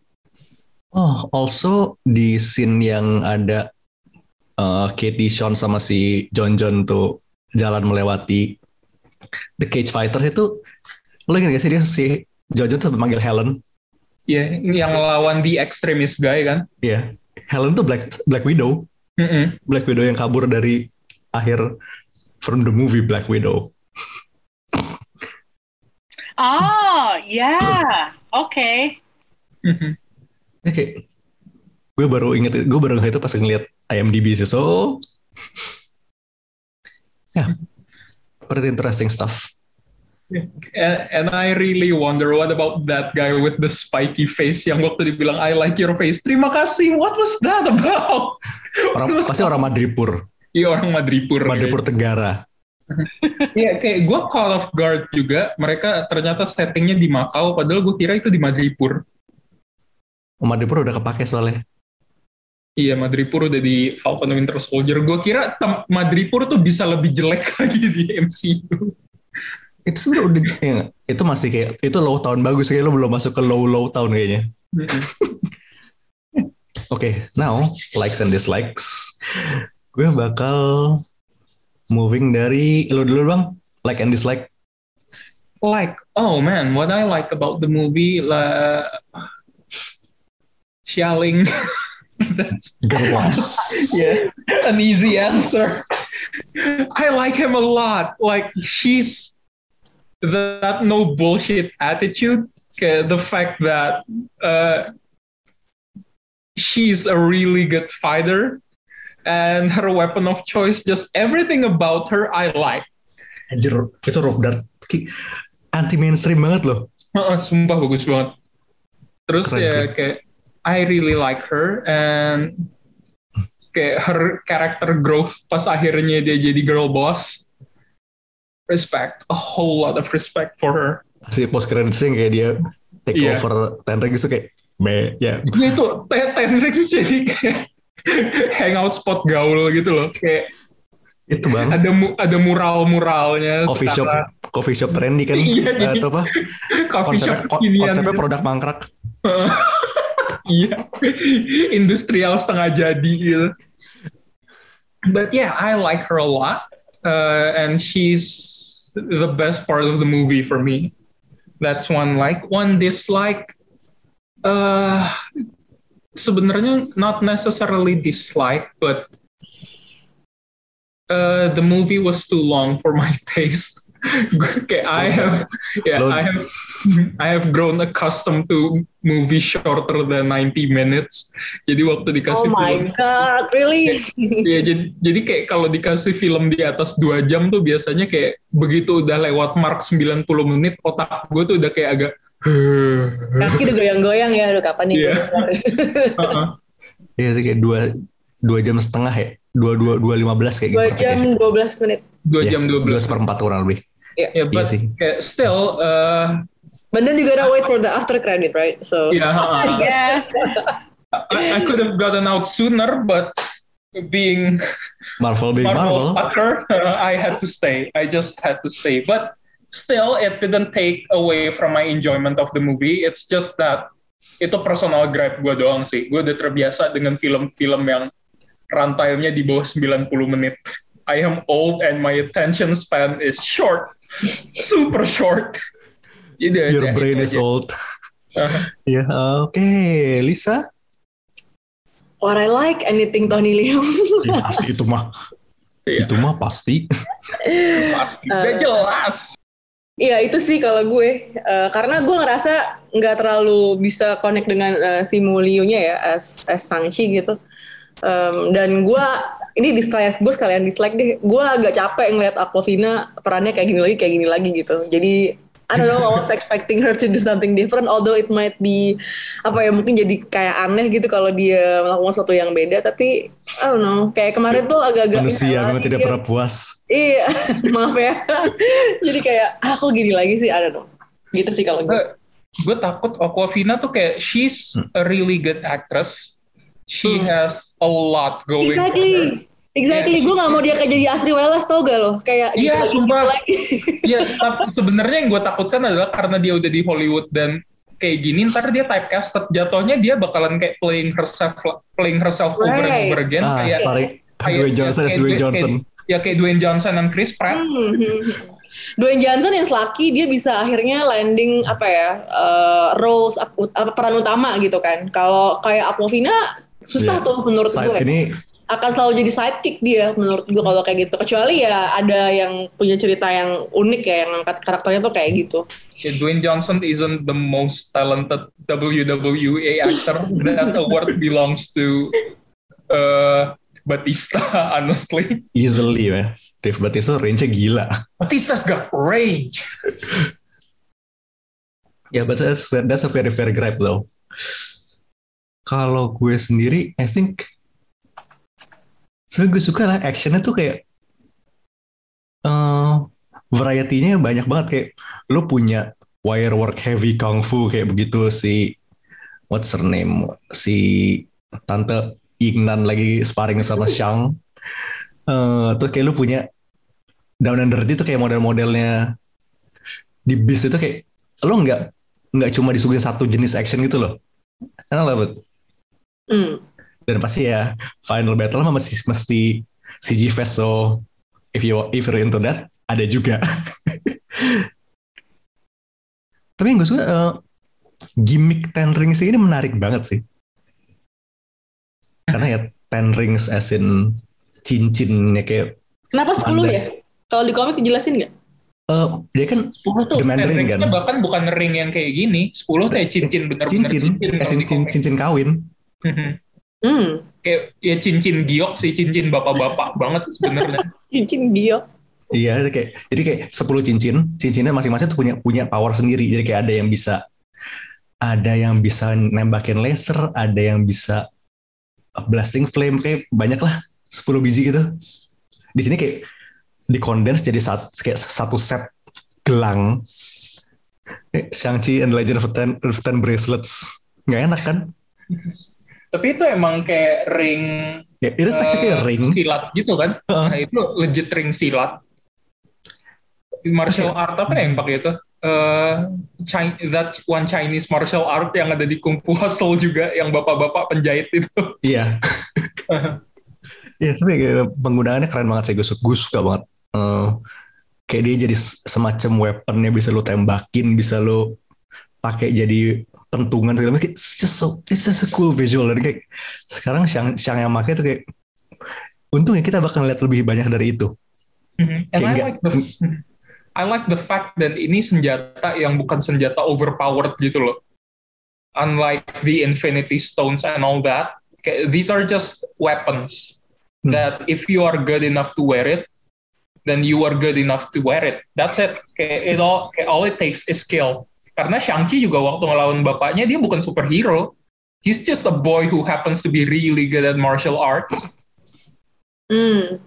Oh, also di scene yang ada uh, Katie Sean sama si John John tuh jalan melewati The Cage Fighters itu lo ingat gak sih dia si John John tuh manggil Helen Ya, yang lawan the extremist guy kan. Iya, Helen tuh Black Black Widow, Mm-mm. Black Widow yang kabur dari akhir from the movie Black Widow. Oh, yeah. Oke. Kayak gue baru inget, gue baru inget itu pas ngeliat IMDb sih. So, ya, pretty interesting stuff. And, and I really wonder what about that guy with the spiky face yang waktu dibilang I like your face. Terima kasih. What was that about? Orang pasti orang Madripur, Iya orang Madripur. Madripur Tenggara. Iya kayak gue call of guard juga. Mereka ternyata settingnya di Makau. Padahal gue kira itu di Madripur. Madripur udah kepake soalnya. Iya Madripur udah di Falcon Winter Soldier. Gue kira Madripur tuh bisa lebih jelek lagi di MCU. Itu sebenarnya udah, ya, itu masih kayak itu low tahun bagus kayak lo belum masuk ke low low tahun kayaknya. Oke, now likes and dislikes. Gue bakal moving dari lo dulu bang, like and dislike. like oh man what i like about the movie la Xialing that's yeah an easy answer. I like him a lot. Like she's the, that no bullshit attitude the fact that uh, she's a really good fighter and her weapon of choice just everything about her i like Anjir, itu Rob Dart anti mainstream banget loh. Sumpah bagus banget. Terus Keren ya sih. kayak I really like her and kayak her character growth pas akhirnya dia jadi girl boss. Respect, a whole lot of respect for her. Si post credit scene kayak dia take Iya. over Ten Rings itu kayak be ya Dia tuh Ten Ten Rings jadi kayak hangout spot gaul gitu loh. Kayak itu bang ada mu- ada mural-muralnya. coffee shop secara- coffee shop trendy kan Iya, Eh, atau apa coffee konsepnya, shop konsepnya gitu. produk mangkrak Iya, industrial setengah jadi gitu. But yeah, I like her a lot, uh, and she's the best part of the movie for me. That's one like. One dislike, uh, sebenarnya not necessarily dislike, but uh, the movie was too long for my taste. okay, I have, yeah, I have, I have grown accustomed to movies shorter than 90 minutes. Jadi waktu Oh dikasih my film, god, really? ya, jadi, jadi kayak kalau dikasih film di atas dua jam tuh biasanya kayak begitu udah lewat mark 90 menit otak gue tuh udah kayak agak Kaki udah goyang-goyang ya, udah kapan nih? Iya. Iya sih kayak dua dua jam setengah ya. Dua dua dua lima belas kayak gitu. Dua jam 12 menit. Dua Iya, jam dua Dua belas. seperempat kurang lebih. Ya, Iya but sih. kayak still, uh, But then you gotta wait for the after credit, right? So uh, Iya. I, I could have gotten out sooner, but being Marvel being Marvel, Marvel. fucker, I had to stay. I just had to stay. But still, it didn't take away from my enjoyment of the movie. It's just that itu personal gripe gue doang sih. Gue udah terbiasa dengan film-film yang runtime-nya di bawah 90 menit. I am old and my attention span is short. Super short. Jadi Your aja, brain is aja. old. Uh-huh. Ya, oke. Lisa? what I like anything Tony Leung. Ya, pasti itu mah. Iya. Itu mah pasti. Pasti. Udah Uh, jelas. Iya itu sih kalau gue Eh, karena gue ngerasa nggak terlalu bisa connect dengan eh, si ya as, as Sangchi gitu. Em, dan gue ini di gue sekalian dislike deh. Gue agak capek ngeliat Aquafina perannya kayak gini lagi kayak gini lagi gitu. Jadi I don't know, I was expecting her to do something different, although it might be apa ya mungkin jadi kayak aneh gitu kalau dia melakukan sesuatu yang beda. Tapi I don't know, kayak kemarin tuh agak-agak Manusia "Ya, memang tidak pernah puas. Iya, maaf ya. Jadi kayak, ah kok gini lagi sih, I don't know. Gitu sih kalau gue. gue takut Aquafina tuh kayak she's a really good actress. She Hmm. has a lot going. for her. Exactly. Exactly, gue gak mau dia kayak jadi Asri Welas tau gak loh? Kayak Iya, gitu sumpah. lagi. Iya, tapi sebenarnya yang gue takutkan adalah karena dia udah di Hollywood dan kayak gini, ntar dia typecasted. Jatuhnya dia bakalan kayak playing herself, playing herself over and Right. over again. Ah, kayak, starring kayak- Dwayne Johnson kayak Dwayne Johnson. ya kayak Dwayne Johnson dan Chris Pratt. Hmm, hmm, hmm. Dwayne Johnson yang selaki dia bisa akhirnya landing apa ya eh, roles apa, peran utama gitu kan. Kalau kayak Aquafina susah Iya. tuh menurut Saat gue. ini akan selalu jadi sidekick dia menurut gue kalau kayak gitu. Kecuali ya ada yang punya cerita yang unik ya yang angkat karakternya tuh kayak gitu. Ya, Dwayne Johnson isn't the most talented WWE actor. That award belongs to uh, Batista, honestly. easily ya. Dave Bautista range-nya gila. Batista's got range. Ya, but that's, that's a very very gripe though. Kalau gue sendiri, I think sebenarnya gue suka lah actionnya tuh kayak eh variety-nya banyak banget kayak lu punya wire work heavy kung fu kayak begitu si what's her name si tante Ignan lagi sparring sama Shang. Eh terus kayak lu punya Down and Dirty tuh kayak model-modelnya di Beast itu kayak lo nggak nggak cuma disuguhin satu jenis action gitu loh. Karena love it. Hmm. Dan pasti ya final battle mah mesti mesti CG Fest so if you if you're into that ada juga. Tapi yang gue suka eh, gimmick Ten Rings ini menarik banget sih. Karena ya Ten Rings as in cincinnya kayak Kenapa 10 Anda- ya? Kalau di komik dijelasin nggak? eh dia kan 10 tuh The Mandarin ringnya kan? bahkan bukan ring yang kayak gini. 10 kayak cincin bener-bener cincin, as kalau in di cin- komik. cincin kawin. Hmm. kayak ya cincin giok sih, cincin bapak-bapak banget sebenarnya. Cincin dia. Iya, kayak jadi kayak 10 cincin, cincinnya masing-masing tuh punya punya power sendiri. Jadi kayak ada yang bisa ada yang bisa nembakin laser, ada yang bisa blasting flame kayak banyak lah 10 biji gitu. Di sini kayak dikondens jadi satu, kayak satu set gelang. Eh, Shang-Chi and the Legend of Ten, of Ten Bracelets. Nggak enak kan? Tapi itu emang kayak ring Ya, itu a eh, ring. silat gitu kan. Heeh. Nah, itu legit ring silat. Martial art apa ya yang pakai itu? Eh, Chi- that one Chinese martial art yang ada di Kung Fu Hustle juga yang bapak-bapak penjahit itu. Iya. Iya, tapi kayak penggunaannya keren banget sih. Gue suka, gue suka banget. Eh, kayak dia jadi semacam weaponnya bisa lo tembakin, bisa lo pakai jadi pentungan segala macam. It's just so, it's just a cool visual. Dan kayak sekarang Shang, Shang yang pakai tuh kayak untungnya kita bakal lihat lebih banyak dari itu. Mhm. And Kayak I like the I like the fact that ini senjata yang bukan senjata overpowered gitu loh. Unlike the Infinity Stones and all that, kayak, these are just weapons Hmm. that if you are good enough to wear it, then you are good enough to wear it. That's it. Kayak, it all kayak all it takes is skill. Karena Shang-Chi juga waktu ngelawan bapaknya dia bukan superhero. He's just a boy who happens to be really good at martial arts. Hmm.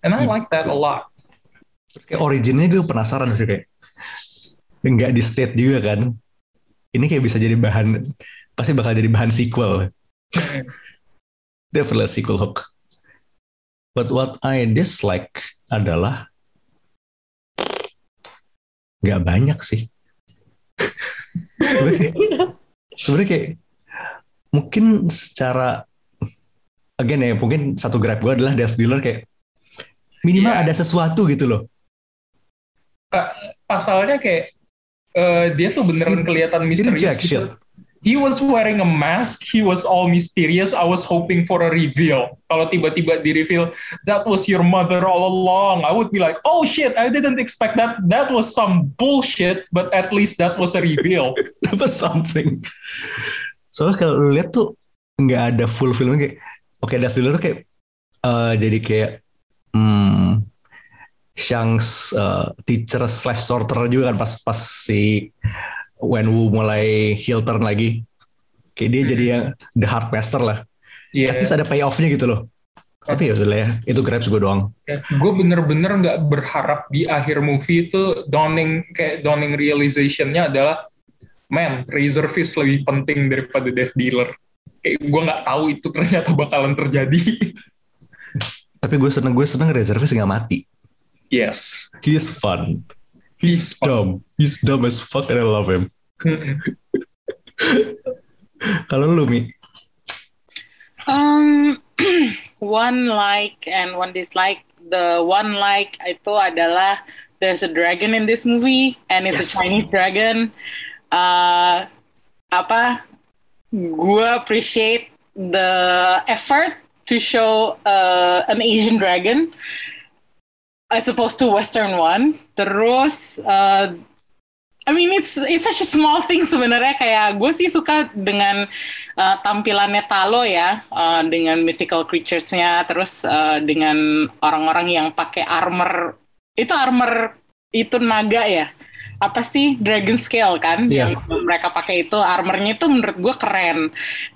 And I like that a lot. Kayak originnya gue penasaran sih kayak nggak di state juga kan. Ini kayak bisa jadi bahan pasti bakal jadi bahan sequel. Definitely a sequel hook. But what I dislike adalah nggak banyak sih. Sebenarnya kayak- mungkin secara again ya mungkin satu grab gue adalah Death Dealer kayak minimal Iya. ada sesuatu gitu loh. Pasalnya kayak eh, dia tuh beneran kelihatan misterius gitu. He was wearing a mask, he was all mysterious. I was hoping for a reveal. Kalau tiba-tiba di reveal, that was your mother all along. I would be like, oh shit, I didn't expect that. That was some bullshit, but at least that was a reveal. Dapat something. Soalnya kalau lu lihat tuh nggak ada full filmnya kayak oke Death Dealer tuh kayak eh, jadi kayak hmm, Shang's eh, teacher slash sorter juga kan pas pas si Wenwu mulai heel turn lagi. Kayak dia jadi yang the hard master lah. Iya. At least ada payoff-nya gitu loh. Tapi ya udah ya, itu grabs gue doang. gue bener-bener nggak berharap di akhir movie itu dawning kayak dawning realization-nya adalah man Razor Fist lebih penting daripada Death Dealer kayak gue nggak tahu itu ternyata bakalan terjadi Tapi gue seneng gue seneng reservis nggak mati. yes He's fun. He's, He's fun. dumb. He's dumb as fuck and I love him. Kalau lu Mi, Um, one like and one dislike. The one like itu adalah there's a dragon in this movie and it's Yes. a Chinese dragon. Uh, apa? Gue appreciate the effort to show uh, an Asian dragon as opposed to Western one. Terus uh, I mean it's it's such a small thing sebenarnya. Kayak gue sih suka dengan uh, tampilannya Talo ya uh, dengan mythical creatures-nya. Terus uh, dengan orang-orang yang pakai armor. Itu armor itu naga ya apa sih dragon scale kan Iya. yang mereka pakai itu armornya itu menurut gue keren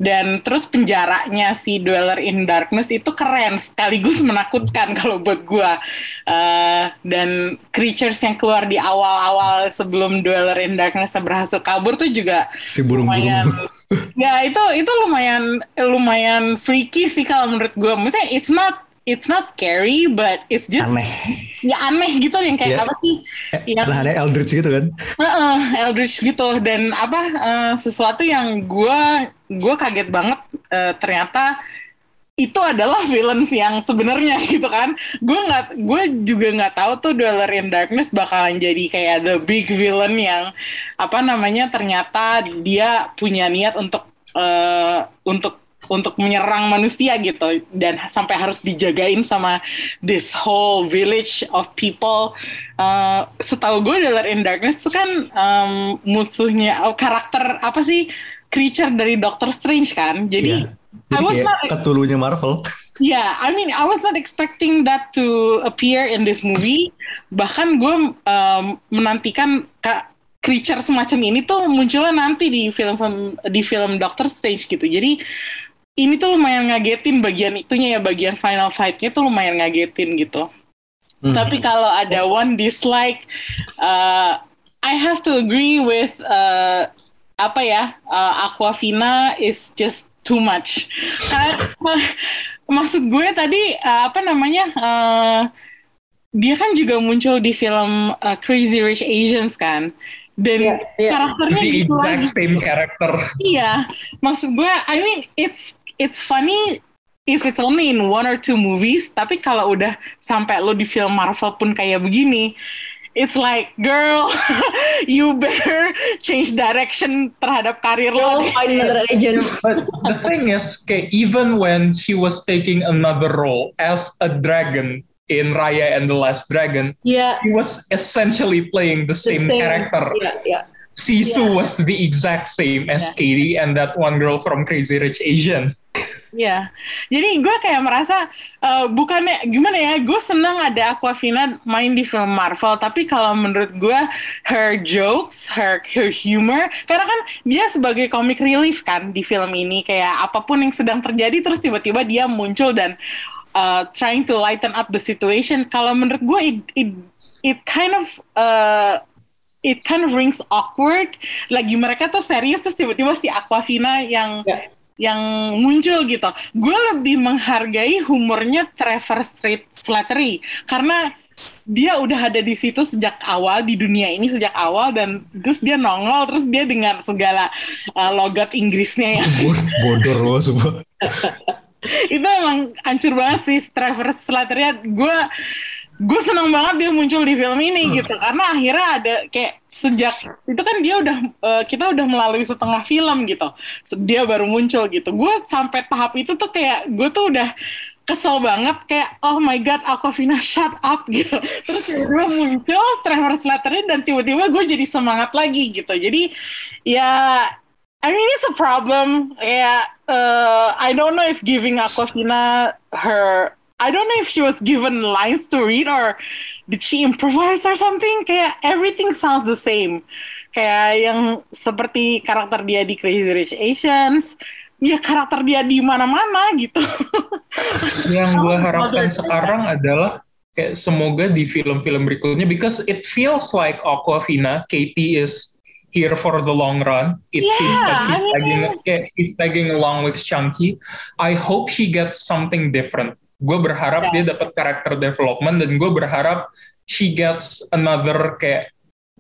dan terus penjaranya si Dweller in Darkness itu keren sekaligus menakutkan kalau buat gue Uh, dan creatures yang keluar di awal-awal sebelum Dweller in Darkness berhasil kabur tuh juga si lumayan burung-burung. ya itu itu lumayan lumayan freaky sih kalau menurut gue maksudnya it's not it's not scary but it's just Aneh. ya aneh gitu yang kayak Iya. apa sih yang Aneh Eldritch gitu kan. Heeh, Eldritch gitu dan apa eh, sesuatu yang gue gue kaget banget eh, ternyata itu adalah villains yang sebenarnya gitu kan gue nggak gue juga nggak tahu tuh Dweller in Darkness bakalan jadi kayak the big villain yang apa namanya ternyata dia punya niat untuk eh, untuk untuk menyerang manusia gitu dan sampai harus dijagain sama this whole village of people Uh, setahu gue Dweller in Darkness itu kan um, musuhnya oh, karakter apa sih creature dari Doctor Strange kan jadi. I Jadi was kayak not ketulunya Marvel. Yeah, I mean, I was not expecting that to appear in this movie. Bahkan gue um, menantikan ka- creature semacam ini tuh munculnya nanti di film-film di film Doctor Strange gitu. Jadi ini tuh lumayan ngagetin bagian itunya ya, bagian final fight-nya tuh lumayan ngagetin gitu. Hmm. Tapi kalau ada one dislike, uh, I have to agree with uh, apa ya, uh, Aquafina is just too much. Karena maksud gue tadi uh, apa namanya? uh, dia kan juga muncul di film uh, Crazy Rich Asians kan, dan Iya, iya. karakternya the gitu exact lagi. same character Iya, maksud gue, I mean it's it's funny if it's only in one or two movies, tapi kalau udah sampai lo di film Marvel pun kayak begini, it's like girl, you better change direction terhadap karir lo. Find another agent. But the thing is, okay, even when he was taking another role as a dragon in Raya and the Last Dragon, Yeah. he was essentially playing the the same, character. Yeah, yeah. Sisu Yeah. was the exact same as Yeah. Katie and that one girl from Crazy Rich Asian. Iya, jadi gue kayak merasa uh, bukannya gimana ya, gue senang ada Aquafina main di film Marvel, tapi kalau menurut gue her jokes, her her humor, karena kan dia sebagai comic relief kan di film ini kayak apa pun yang sedang terjadi terus tiba-tiba dia muncul dan uh, trying to lighten up the situation. Kalau menurut gue it it, it kind of uh, it kind of rings awkward. Lagi mereka tuh serius terus tiba-tiba si Aquafina yang yeah yang muncul gitu. Gue lebih menghargai humornya Trevor Street Slattery karena dia udah ada di situ sejak awal di dunia ini sejak awal dan terus dia nongol terus dia dengan segala uh, logat Inggrisnya ya. Bodor loh semua. itu emang hancur banget sih Trevor Slattery. Gue gue seneng banget dia muncul di film ini hmm. gitu. Karena akhirnya ada kayak sejak itu kan dia udah uh, kita udah melalui setengah film gitu. Dia baru muncul gitu. Gue sampai tahap itu tuh kayak gue tuh udah kesel banget kayak oh my god Aquafina shut up gitu. Terus tiba-tiba muncul Trevor Slattery dan tiba-tiba gue jadi semangat lagi gitu. Jadi ya I mean it's a problem. Ya uh, I don't know if giving Aquafina her I don't know if she was given lines to read or did she improvise or something. Kayak everything sounds the same. Kayak yang seperti karakter dia di Crazy Rich Asians, ya karakter dia di mana-mana gitu. Yang gue harapkan sekarang adalah kayak semoga di film-film berikutnya because it feels like Aquafina, Katie is here for the long run. It yeah, seems like he's tagging, he's tagging along with Chunky. I hope she gets something different gue berharap yeah. dia dapat character development dan gue berharap she gets another kayak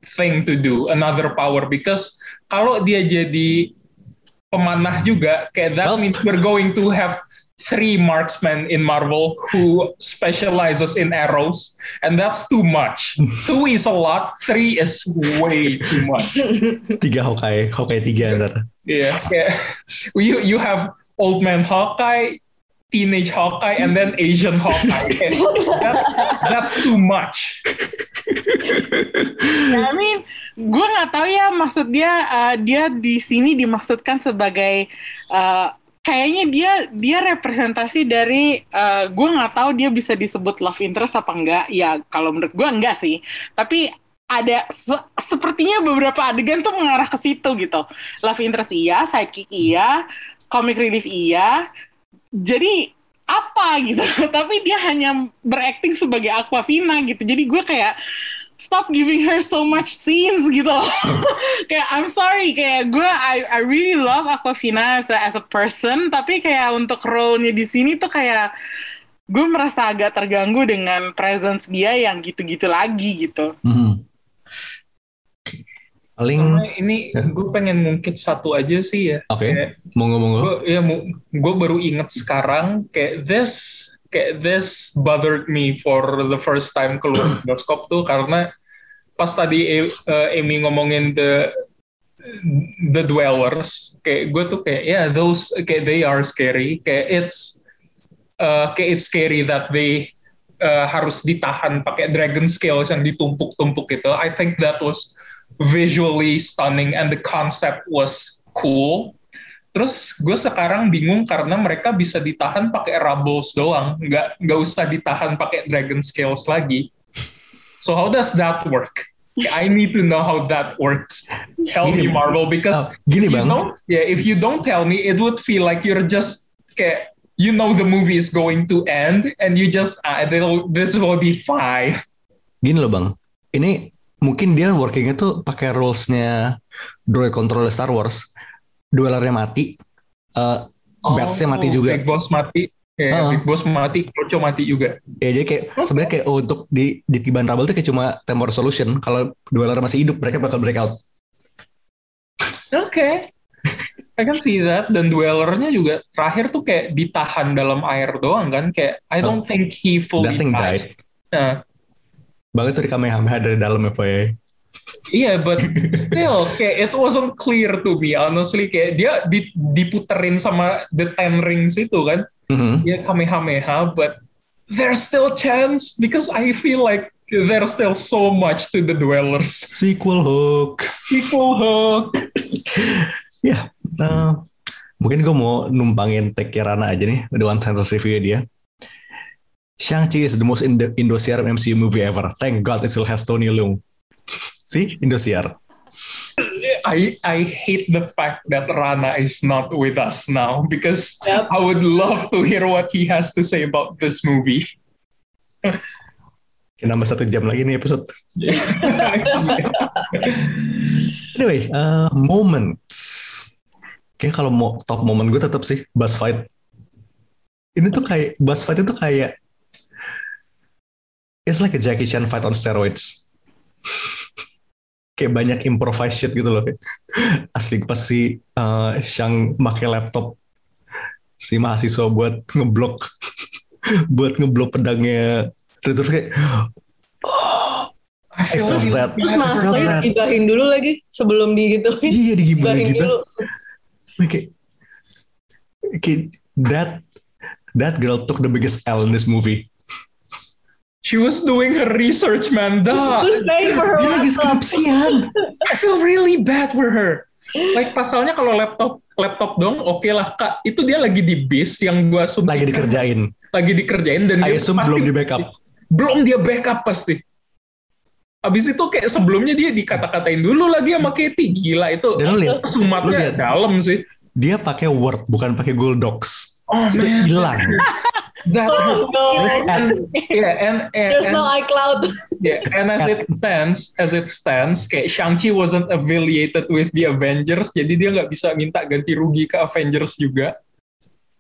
thing to do, another power because kalau dia jadi pemanah juga kayak that well, means we're going to have three marksmen in Marvel who specializes in arrows and that's too much. Two is a lot, three is way too much. tiga Hawkeye, Hawkeye tiga ntar. Iya, yeah, you you have old man Hawkeye, teenage Hawkeye and then Asian Hawkeye. that's, that's too much. I mean, gue nggak tahu ya maksud dia uh, dia di sini dimaksudkan sebagai uh, kayaknya dia dia representasi dari uh, gue nggak tahu dia bisa disebut love interest apa enggak ya kalau menurut gue enggak sih tapi ada se sepertinya beberapa adegan tuh mengarah ke situ gitu love interest iya sidekick iya comic relief iya jadi apa gitu. Tapi dia hanya berakting sebagai Aquafina gitu. Jadi gue kayak stop giving her so much scenes gitu loh. Kayak I'm sorry. Kayak gue I, I really love Aquafina as a, as a person. Tapi kayak untuk role-nya di sini tuh kayak gue merasa agak terganggu dengan presence dia yang gitu-gitu lagi gitu. -hmm paling ini gue pengen ngungkit satu aja sih ya. Oke okay. monggo monggo. gue ya gue baru inget sekarang kayak this kayak this bothered me for the first time keluar bioskop tuh karena pas tadi uh, Amy ngomongin the the dwellers kayak gue tuh kayak ya yeah, those kayak they are scary kayak it's uh, kayak it's scary that they uh, harus ditahan pakai dragon scales yang ditumpuk-tumpuk gitu. I think that was visually stunning and the concept was cool. Terus gue sekarang bingung karena mereka bisa ditahan pakai rubbles doang, nggak nggak usah ditahan pakai dragon scales lagi. So how does that work? I need to know how that works. Tell gini, me Marvel because oh, gini bang. Don't, yeah, if you don't tell me, it would feel like you're just kayak you know the movie is going to end and you just ah, this will be fine. Gini loh bang, ini mungkin dia workingnya tuh pakai rulesnya droid controller Star Wars duelernya mati uh, oh, Batsnya mati juga Big Boss mati Kayak uh. Big Boss mati, Kroco mati juga. Ya jadi kayak okay. sebenarnya kayak untuk di di Tiban Rubble tuh kayak cuma temporary solution. Kalau dueler masih hidup, mereka bakal break out. Oke. Okay. I can see that dan duelernya juga terakhir tuh kayak ditahan dalam air doang kan kayak I don't uh, think he fully died. Nah, banget tuh di Kamehameha dari dalam ya, ya. Iya, yeah, but still kayak it wasn't clear to me honestly kayak dia diputerin sama the ten rings itu kan. Mm-hmm. Ya Kamehameha, but there's still chance because I feel like there's still so much to the dwellers. Sequel hook. Sequel hook. ya, yeah, uh, mungkin gue mau numpangin take Rana aja nih the one sentence review dia Shang-Chi is the most Indo Indosiar MCU movie ever. Thank God it still has Tony Leung. See, Indosiar. I I hate the fact that Rana is not with us now because Yep. I would love to hear what he has to say about this movie. Kita nambah satu jam lagi nih episode. Anyway, uh, moments. Kayak kalau mau top moment gue tetap sih bus fight. Ini tuh kayak bus fight itu kayak it's like a Jackie Chan fight on steroids. kayak banyak improvised shit gitu loh. Asli pas si uh, Shang pakai laptop si mahasiswa buat ngeblok buat ngeblok pedangnya terus kayak I feel felt that. Terus that. digibahin dulu lagi sebelum digituin. iya digibah Gibahin gitu dulu. kayak kayak that that girl took the biggest L in this movie She was doing her research, man. Her dia lagi skripsian I feel really bad for her. Like pasalnya kalau laptop laptop dong, oke lah kak. Itu dia lagi di bis yang gua suntikan. lagi dikerjain Lagi dikerjain dan I dia assume pasti- belum di backup Belum dia backup pasti. Abis itu kayak sebelumnya dia dikata-katain dulu lagi sama Katie. Gila itu dan lu lihat lu sumatnya lihat. dalam sih. dia pakai Word bukan pakai Google Docs Oh itu hilang that Oh, no. and yeah, and and, There's and no iCloud. yeah, and as it stands, as it stands, kayak Shang-Chi wasn't affiliated with the Avengers, jadi dia nggak bisa minta ganti rugi ke Avengers juga.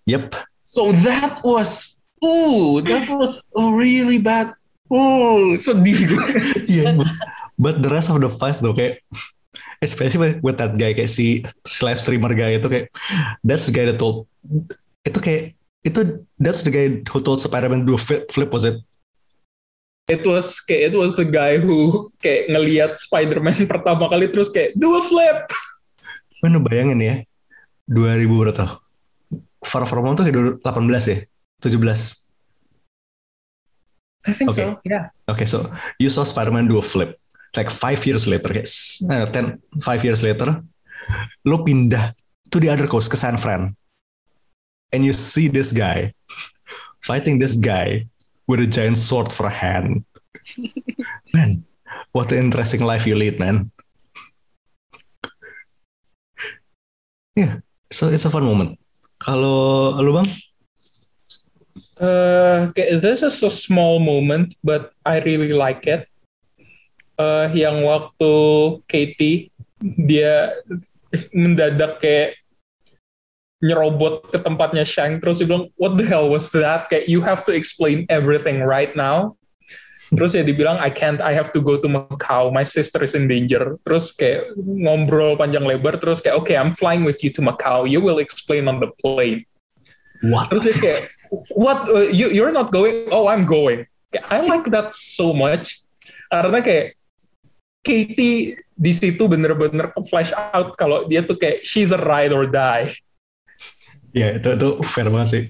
yep So that was, ooh, that was a really bad. Ooh, sedih gue. iya but, but the rest of the five though kayak especially with that guy kayak si si live streamer guy itu kayak that's the guy that told itu kayak itu that's the guy who told Spider-Man do a flip, flip was it It was kayak it was the guy who kayak ngelihat Spider-Man pertama kali terus kayak do a flip. Mana bayangin ya 2000 berapa tuh Far From Home tuh kayak 2018 ya 17 I think Okay. so. Yeah. Okay, so you saw Spider-Man do a flip. Like five years later, guys. Uh, ten, five years later, lo pindah to the other coast ke San Fran, and you see this guy fighting this guy with a giant sword for a hand. man, what an interesting life you lead, man. Yeah, so it's a fun moment. Kalau lu bang, Uh, kayak this is a small moment, but I really like it. Uh, yang waktu Katie dia mendadak kayak nyerobot ke tempatnya Shang terus dia bilang what the hell was that? Kayak you have to explain everything right now. Terus ya dibilang I can't I have to go to Macau. My sister is in danger. Terus kayak ngobrol panjang lebar terus kayak okay I'm flying with you to Macau. You will explain on the plane. What? terus dia kayak what uh, you you're not going? Oh I'm going. I like that so much. Karena kayak Katie di situ bener-bener flash out kalau dia tuh kayak she's a ride or die Ya itu itu fair banget sih.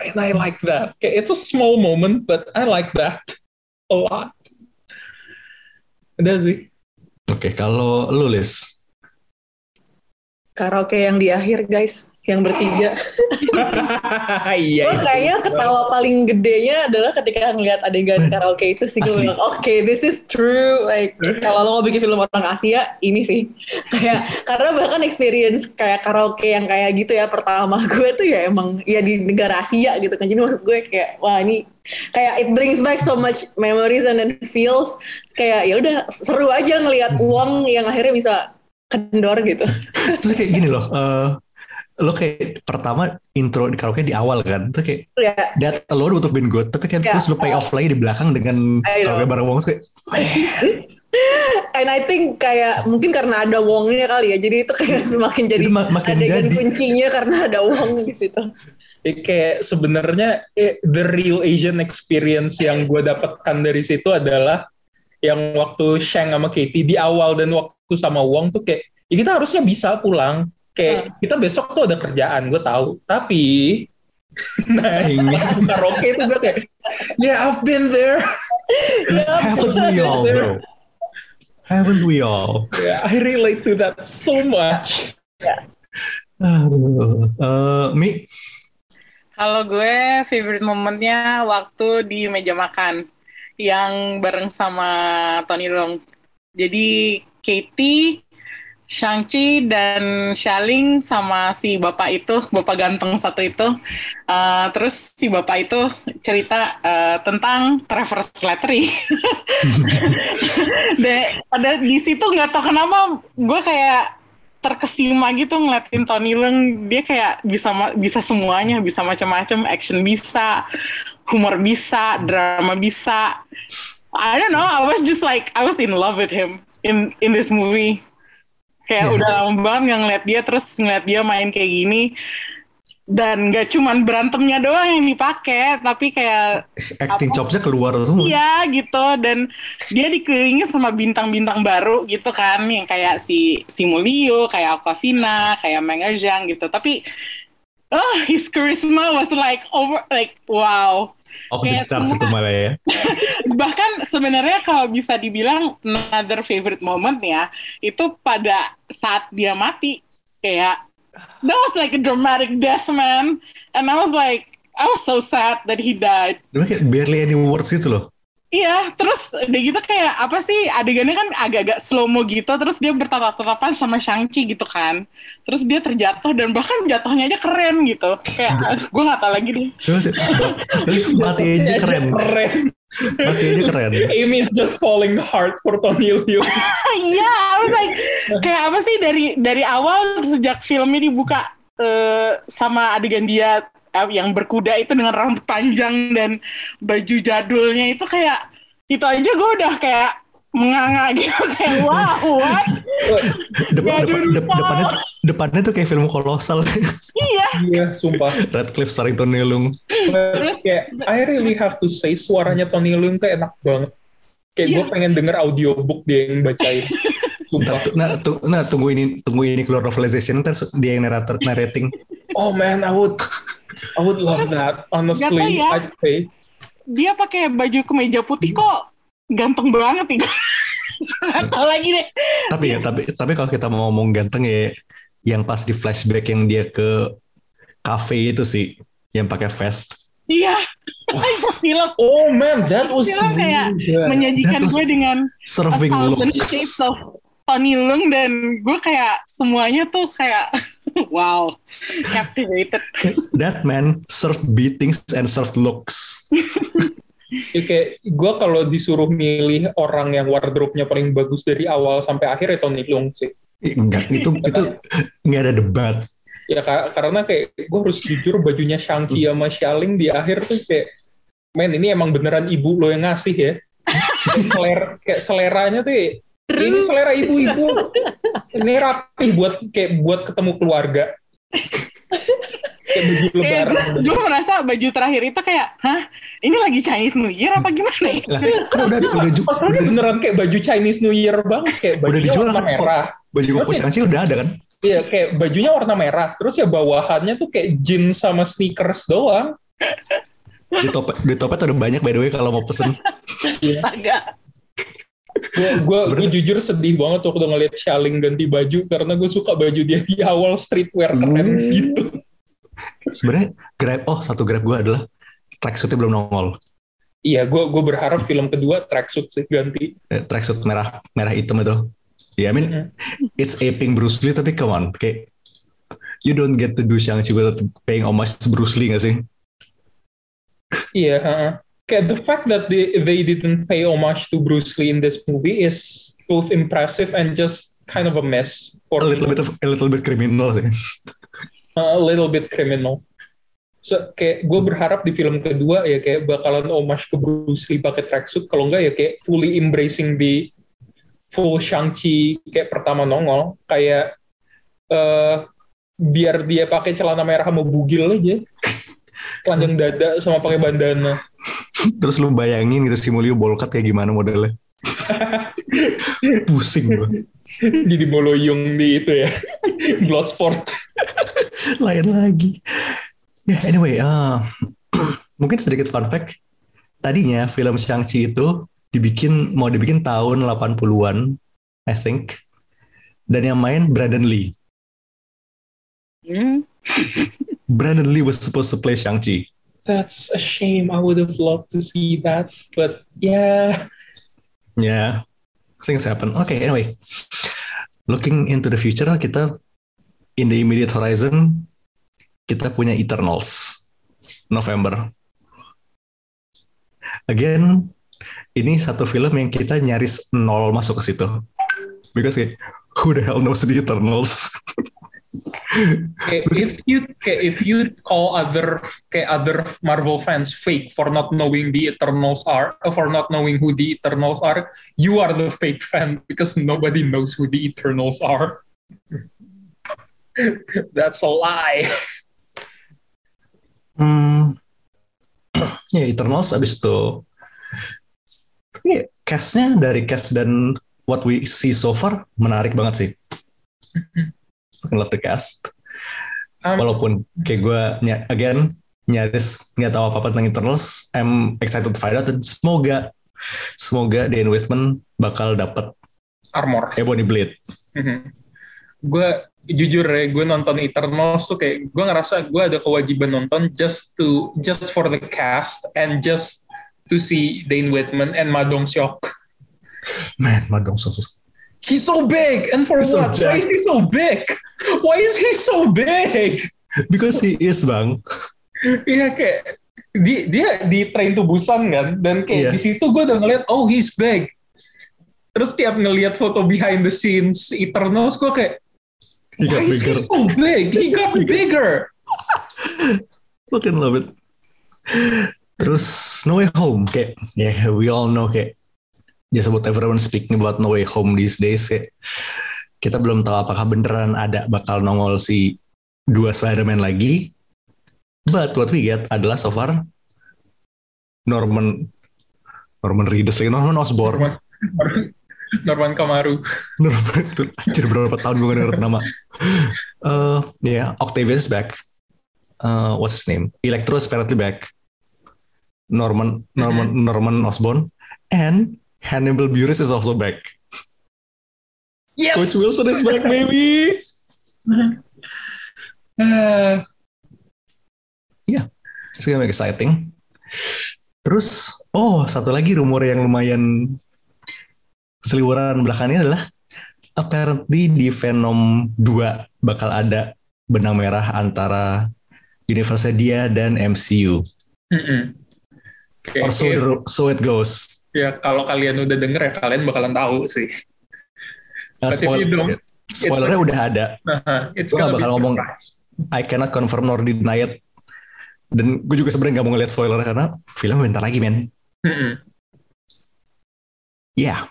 and I like that. It's a small moment but I like that a lot. Udah sih. Oke, kalau lu Karaoke yang di akhir guys, yang bertiga. iya Gue itu. kayaknya ketawa paling gedenya adalah ketika ngeliat adegan karaoke itu sih gue bilang, oke this is true. Like kalau lo mau bikin film orang Asia, ini sih kayak karena bahkan experience kayak karaoke yang kayak gitu ya pertama gue tuh ya emang ya di negara Asia gitu kan. Jadi maksud gue kayak wah ini kayak it brings back so much memories and then feels kayak ya udah seru aja ngelihat uang yang akhirnya bisa kendor gitu. terus kayak gini loh, eh, lo kayak pertama intro di karaoke di awal kan, terus kayak ya that alone untuk been good, tapi kan Ya. terus lo pay off lagi di belakang dengan karaoke bareng Wong kayak And I think kayak mungkin karena ada wongnya kali ya, jadi itu kayak semakin jadi Itu ma- makin adegan jadi. kuncinya karena ada wong di situ. Eh, kayak sebenarnya eh, the real Asian experience yang gue dapatkan dari situ adalah yang waktu Shang sama Katie di awal dan waktu sama Wong tuh kayak ya kita harusnya bisa pulang kayak kita besok tuh ada kerjaan gue tahu tapi nah Ini. karaoke itu gue kayak yeah I've been there haven't we all bro? Haven't we all? Yeah, I relate to that so much Aduh. Eh, Mi, Kalau gue favorite momennya waktu di meja makan yang bareng sama Tony Leung. Jadi Katie, Shang-Chi dan Xialing sama si bapak itu, bapak ganteng satu itu. Uh, terus si bapak itu cerita uh, tentang Trevor Slattery. Dan ada di situ nggak tahu kenapa gue kayak terkesima gitu ngeliatin Tony Leung dia kayak bisa bisa semuanya bisa macam-macam action bisa humor bisa drama bisa I don't know I was just like I was in love with him in in this movie kayak Yeah. udah lama banget nggak ngeliat dia terus ngeliat dia main kayak gini dan gak cuman berantemnya doang yang dipakai tapi kayak acting chopsnya keluar semua. Iya gitu dan dia dikelilingi sama bintang-bintang baru gitu kan yang kayak si si Mulio, kayak Aquafina, kayak Meng Erjang gitu. Tapi oh his charisma was like over like wow. Off the Kayak itu semua- malah ya. Bahkan sebenarnya kalau bisa dibilang another favorite moment ya itu pada saat dia mati kayak that was like a dramatic death man and I was like I was so sad that he died. Dia kayak barely any words gitu loh. Iya, terus udah gitu kayak apa sih adegannya kan agak-agak slow mo gitu, terus dia bertatap-tatapan sama Shang-Chi gitu kan. Terus dia terjatuh dan bahkan jatuhnya aja keren gitu. Kayak gue nggak tahu lagi deh. Mati aja keren. Keren. Mati aja keren. Amy is just falling hard for Tony Leung. Iya, I was like kayak apa sih dari dari awal sejak film ini dibuka eh, sama adegan dia yang berkuda itu dengan rambut panjang dan baju jadulnya itu kayak itu aja gue udah kayak menganga gitu kayak wow what Depan, Jadul depan, dep- depannya, depannya tuh kayak film kolosal. iya Iya, sumpah. Radcliffe starring Tony Leung. Terus- kayak I really have to say suaranya Tony Leung tuh enak banget. Kayak gue Iya. pengen denger audiobook dia yang bacain. Sumpah. nah, nah, tunggu ini tunggu ini keluar novelization ntar dia yang narrator narrating. Oh man, I would I would love that. Honestly, ya. I'd pay. dia pakai baju kemeja putih kok ganteng banget itu Nggak tahu lagi deh Tapi ya, tapi tapi kalau kita mau ngomong ganteng ya, yang pas di flashback yang dia ke cafe itu sih, yang pakai vest. iya film Oh man, that was Film kayak menyajikan gue dengan a Serving thousand looks. of Tony Leung dan gue kayak semuanya tuh kayak wow captivated That man served beatings and served looks. Ya, kayak gue kalau disuruh milih orang yang wardrobe-nya paling bagus dari awal sampai akhir ya Tony Leung sih. Ih, Enggak, itu itu nggak ada debat. Ya ka- karena kayak gue harus jujur bajunya Shang-Chi sama Xialing di akhir tuh kayak men ini emang beneran ibu lo yang ngasih ya. Selera, kayak seleranya tuh ya, ini selera ibu-ibu. Ini rapi buat kayak buat ketemu keluarga. kayak baju lebaran. gue, gue merasa baju terakhir itu kayak hah ini lagi Chinese New Year apa gimana ya Lah, kan udah udah Masalahnya udah, beneran kayak baju Chinese New Year banget kayak Udah bajunya dijual warna kan, kok. merah. baju Terus ya- Shang-Chi udah ada kan? Iya kayak bajunya warna merah. Terus ya bawahannya tuh kayak jeans sama sneakers doang. Di topet di topet ada banyak by the way kalau mau pesen. agak Gue gue jujur sedih banget waktu ngeliat Shaling ganti baju karena gue suka baju dia di awal streetwear keren Hmm. gitu. Sebenarnya grab oh satu grab gue adalah tracksuitnya belum nongol. Iya, gue gue berharap film kedua tracksuit sih ganti. Eh, tracksuit merah merah hitam itu. Ya, I mean Hmm. it's aping Bruce Lee tapi come on, kayak you don't get to do Shang-Chi without paying homage to Bruce Lee gak sih? Iya, kayak the fact that they they didn't pay homage to Bruce Lee in this movie is both impressive and just kind of a mess for A little bit of, a little bit criminal sih. a little bit criminal. So, kayak gue berharap di film kedua ya kayak bakalan homage ke Bruce Lee pakai tracksuit kalau enggak ya kayak fully embracing the full Shang-Chi kayak pertama nongol kayak eh biar dia pakai celana merah sama bugil aja telanjang dada sama pakai bandana Terus lu bayangin gitu si Mulyo bolkat kayak gimana modelnya. Pusing gue. jadi boloyong di itu ya Bloodsport Lain lagi. Ya anyway, ah, mungkin sedikit fun fact. Tadinya film Shang-Chi itu dibikin mau dibikin tahun 80-an, I think. Dan yang main Brandon Lee. Hmm. Brandon Lee was supposed to play Shang-Chi. That's a shame. I would have loved to see that, but yeah. Yeah, things happen. Okay, anyway. Looking into the future, kita in the immediate horizon, kita punya Eternals. November. Again, ini satu film yang kita nyaris nol masuk ke situ. Because kayak, who the hell knows the Eternals? Kayak, if you kayak, if you call other kayak other Marvel fans fake for not knowing the Eternals are uh, for not knowing who the Eternals are, you are the fake fan because nobody knows who the Eternals are. That's a lie. Hmm, ya Eternals abis itu ini castnya dari cast dan what we see so far menarik banget sih. Love the cast. Um, Walaupun kayak gue ny- again nyaris nggak tahu apa apa tentang Eternals, I'm excited to find out dan semoga semoga Dan Whitman bakal dapat armor. Ebony Blade. Gue jujur ya, gue nonton Eternals tuh kayak gue ngerasa gue ada kewajiban nonton just to just for the cast and just to see Dane Whitman and Ma Dong Seok. Man, madong so He's so big, and for so what? Why jacked. is he so big? Why is he so big? because he is bang. Iya kayak di, dia di Train to Busan kan, dan kayak di situ gue udah ngeliat, oh he's big. Terus tiap ngeliat foto behind the scenes Eternals, gue kayak, He got why is he bigger. so big? He got bigger. Fucking love it. Terus No Way Home kayak ya we all know kayak just about everyone speaking about No Way Home these days kayak kita belum tahu apakah beneran ada bakal nongol si dua Spider-Man lagi. But what we get adalah so far Norman Norman Reedus lagi Norman Osborn Norman, Norman Kamaru. Norman itu anjir berapa tahun gue gak denger nama. Uh, yeah, Octavius back. Uh, what's his name? Electro is apparently back. Norman Norman Norman Osborn and Hannibal Buress is also back. Yes. Coach Wilson is back, baby. Ah, It's gonna be exciting. Terus, oh satu lagi rumor yang lumayan seliweran belakangnya adalah apparently di Venom 2 bakal ada benang merah antara universe dia dan MCU. mm-mm. Kayak- Or so, the- so it goes. Ya kalau kalian udah denger ya kalian bakalan tahu sih. Uh, But if spoil- you don't, spoilernya udah ada. Nah, nggak gonna be bakal ngomong. I cannot confirm nor deny it. Dan gue juga sebenarnya nggak mau ngeliat spoiler karena film bentar lagi men. Mm-mm. Yeah.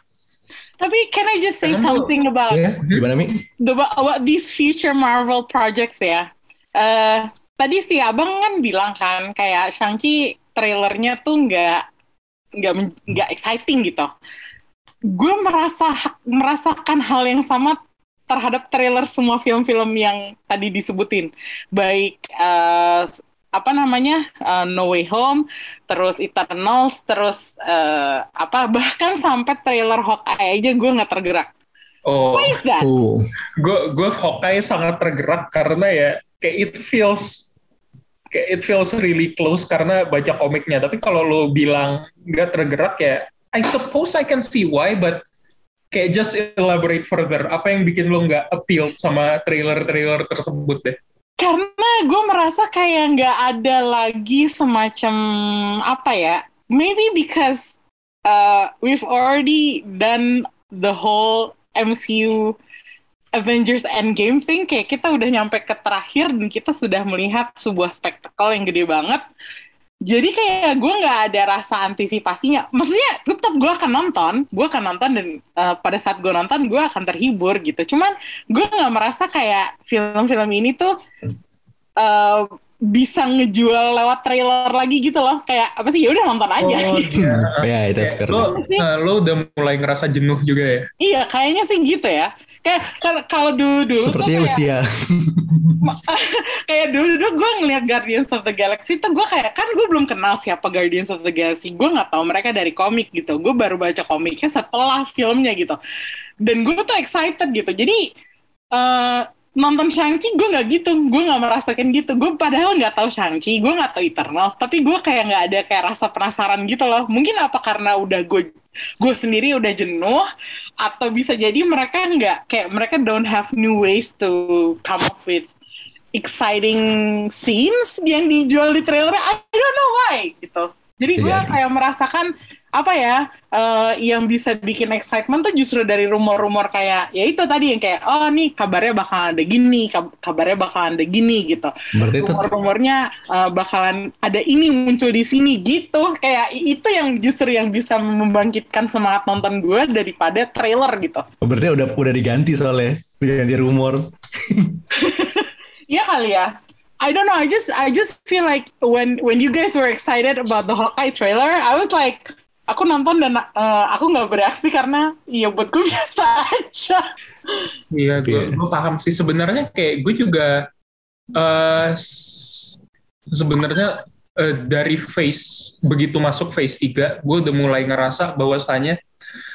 Tapi can I just say something about Ya, gimana Mi? the, about these future Marvel projects ya? Eh tadi si abang kan bilang kan kayak Shang-Chi trailernya tuh nggak nggak nggak exciting gitu. Gue merasa merasakan hal yang sama terhadap trailer semua film-film yang tadi disebutin, baik eh, apa namanya eh, No Way Home, terus Eternals, terus eh, apa bahkan sampai trailer Hawkeye aja gue nggak tergerak. Oh, Why is that? Gue gue Hawkeye sangat tergerak karena ya kayak it feels it feels really close karena baca komiknya. Tapi kalau lo bilang nggak tergerak ya, I suppose I can see why, but kayak just elaborate further. Apa yang bikin lo nggak appeal sama trailer-trailer tersebut deh? Karena gue merasa kayak nggak ada lagi semacam apa ya? Maybe because uh, we've already done the whole MCU Avengers Endgame thing. Kayak kita udah nyampe ke terakhir dan kita sudah melihat sebuah spektakel yang gede banget. Jadi kayak gue nggak ada rasa antisipasinya. Maksudnya tetap gue akan nonton, gue akan nonton dan uh, pada saat gue nonton gue akan terhibur gitu. Cuman gue nggak merasa kayak film-film ini tuh uh, bisa ngejual lewat trailer lagi gitu loh. Kayak apa sih? Ya udah nonton aja. Oh, gitu. iya. ya itu sih. Lo, eh, lo udah mulai ngerasa jenuh juga ya? Iya, kayaknya sih gitu ya. Kayak kalau- dulu-dulu tuh Sepertinya kayak, usia. kayak dulu-dulu gue ngeliat Guardians of the Galaxy tuh gue kayak kan gue belum kenal siapa Guardians of the Galaxy. Gue nggak tahu mereka dari komik gitu. Gue baru baca komiknya setelah filmnya gitu. Dan gue tuh excited gitu. Jadi eh, nonton Shang-Chi gue nggak gitu, gue nggak merasakan gitu. Gue padahal nggak tahu Shang-Chi, gue nggak tahu Eternals, tapi gue kayak nggak ada kayak rasa penasaran gitu loh. Mungkin apa karena udah gue gue sendiri udah jenuh, atau bisa jadi mereka nggak kayak mereka don't have new ways to come up with exciting scenes yang dijual di trailer. I don't know why gitu. Jadi gue Jadi. kayak merasakan apa ya eh, yang bisa bikin excitement tuh justru dari rumor-rumor kayak ya itu tadi yang kayak oh nih kabarnya bakal ada gini, kab- kabarnya bakalan ada gini gitu. Berarti Rumor-rumornya eh, bakalan ada ini muncul di sini gitu. Kayak itu yang justru yang bisa membangkitkan semangat nonton gue daripada trailer gitu. berarti udah udah diganti soalnya, diganti rumor. Iya kali ya. I don't know. I just I just feel like when when you guys were excited about the Hawkeye trailer, I was like, aku nonton dan uh, aku nggak bereaksi karena ya buat gue biasa aja. Iya, gue Iya. gue paham sih sebenarnya kayak gue juga eh s- sebenarnya eh, dari phase begitu masuk phase 3, gue udah mulai ngerasa bahwasanya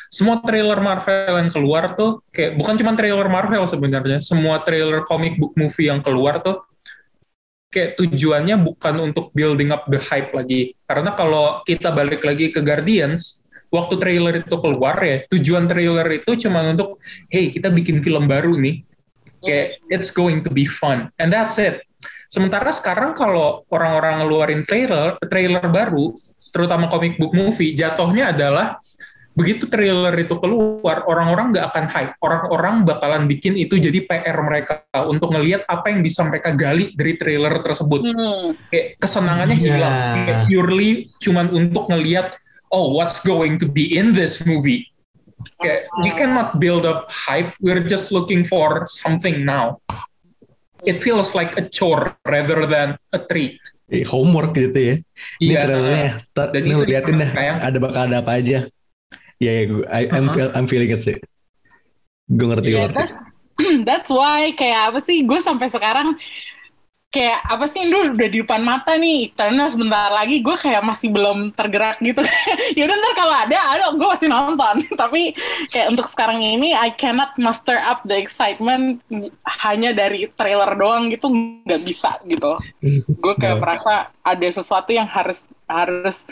semua trailer Marvel yang keluar tuh kayak bukan cuma trailer Marvel sebenarnya, semua trailer comic book movie yang keluar tuh kayak tujuannya bukan untuk building up the hype lagi. Karena kalau kita balik lagi ke Guardians, waktu trailer itu keluar ya, tujuan trailer itu cuma untuk hey kita bikin film baru nih. Kayak it's going to be fun. And that's it. Sementara sekarang kalau orang-orang ngeluarin trailer trailer baru terutama comic book movie jatuhnya adalah begitu trailer itu keluar orang-orang nggak akan hype orang-orang bakalan bikin itu jadi PR mereka untuk ngelihat apa yang bisa mereka gali dari trailer tersebut Hmm. kayak kesenangannya Iya. hilang kayak purely cuman untuk ngelihat oh what's going to be in this movie kayak we cannot build up hype we're just looking for something now it feels like a chore rather than a treat Eh, homework gitu ya. Ini Iya. trailernya. Dan Nih itu liatin dah. sayang. Ada bakal ada apa aja. Iya, ya, gue, I, I'm, Uh-huh. feel, I'm feeling it sih. Gue ngerti, Yeah, ngerti. that's, that's why kayak apa sih gue sampai sekarang kayak apa sih Indul udah di depan mata nih Eternal sebentar lagi gue kayak masih belum tergerak gitu ya udah ntar kalau ada aduh gue pasti nonton tapi kayak untuk sekarang ini I cannot muster up the excitement hanya dari trailer doang gitu nggak bisa gitu gue kayak Nggak. merasa ada sesuatu yang harus harus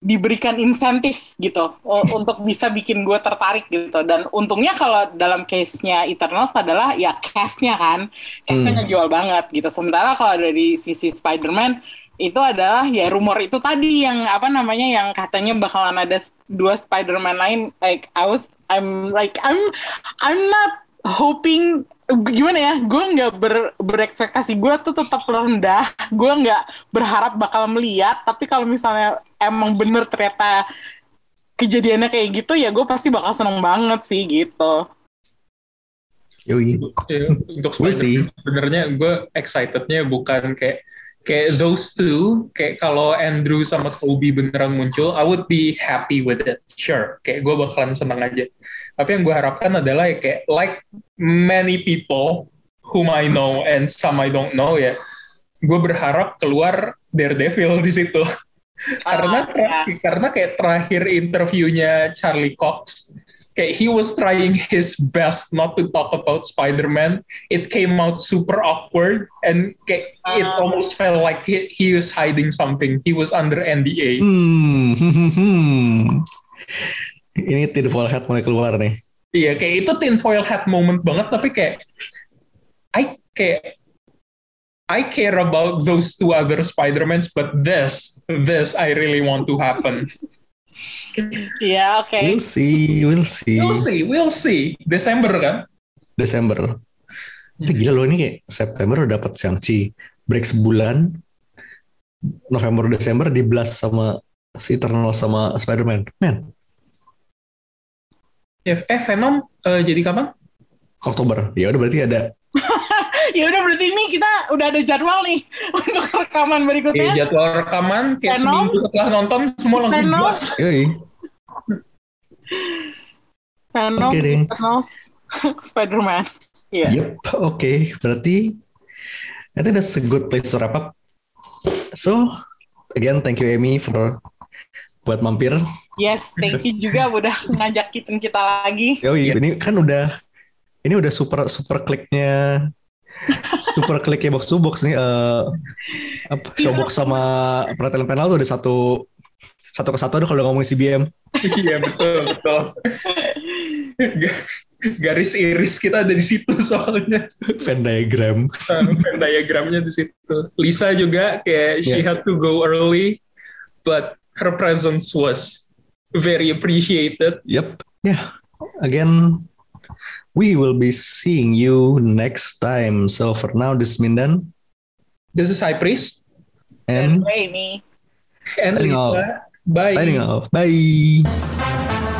diberikan insentif gitu untuk bisa bikin gue tertarik gitu. Dan untungnya kalau dalam case-nya Eternals adalah ya cast-nya kan. Cast-nya Hmm. ngejual banget gitu. Sementara kalau dari sisi Spider-Man itu adalah ya rumor itu tadi yang apa namanya yang katanya bakalan ada dua Spider-Man lain. Like I was I'm like I'm I'm not hoping gimana ya gue nggak ber, berekspektasi gue tuh tetap rendah gue nggak berharap bakal melihat tapi kalau misalnya emang bener ternyata kejadiannya kayak gitu ya gue pasti bakal seneng banget sih gitu Yoi. Ya, untuk We'll see. Spider-Man sebenarnya gue excitednya bukan kayak kayak those two kayak kalau Andrew sama Toby beneran muncul I would be happy with it sure kayak gue bakalan seneng aja tapi yang gue harapkan adalah ya kayak like many people whom I know and some I don't know ya gue berharap keluar Daredevil di situ karena Ah, ya. karena kayak terakhir interviewnya Charlie Cox kayak he was trying his best not to talk about Spider-Man it came out super awkward and kayak it Ah. almost felt like he, he was hiding something he was under NDA Hmm. Hmm, hmm. Ini tinfoil hat mulai keluar nih. iya kayak itu tinfoil hat moment banget tapi kayak I kayak I care about those two other Spider-Mans but this this I really want to happen ya oke We'll see, we'll see. we'll see we'll see Desember kan Desember. Itu gila loh ini kayak September udah dapat Shang-Chi. Break sebulan. November, Desember di blast sama si Eternal sama Spider-Man. Man, eh eh, Venom eh, jadi kapan Oktober. Ya udah berarti ada ya udah berarti ini kita udah ada jadwal nih untuk rekaman Iya, berikutnya jadwal rekaman kayak Venom. seminggu setelah nonton semua langsung Venom. Yoi. Venom, deh. Eternals, Spider-Man. Iya. Yep, oke. Berarti I think that's a good place to wrap up. So, again, thank you Amy for buat mampir. Yes, thank you juga udah ngajakin kita lagi. Yoi, ini kan udah ini udah super super kliknya super klik box to box nih eh apa showbox sama perhatian panel tuh ada satu satu kesatu ada kalau ngomongin CBM Iya betul betul. Ga- Garis iris kita ada di situ soalnya. Venn diagram Venn diagramnya di situ. Lisa juga kayak she Yeah. had to go early, but her presence was very appreciated. Yep. Yeah. Again, we will be seeing you next time. So for now, this is Mindan This is High Priest and Rainy. and Signing Lisa. Bye. signing off. Bye.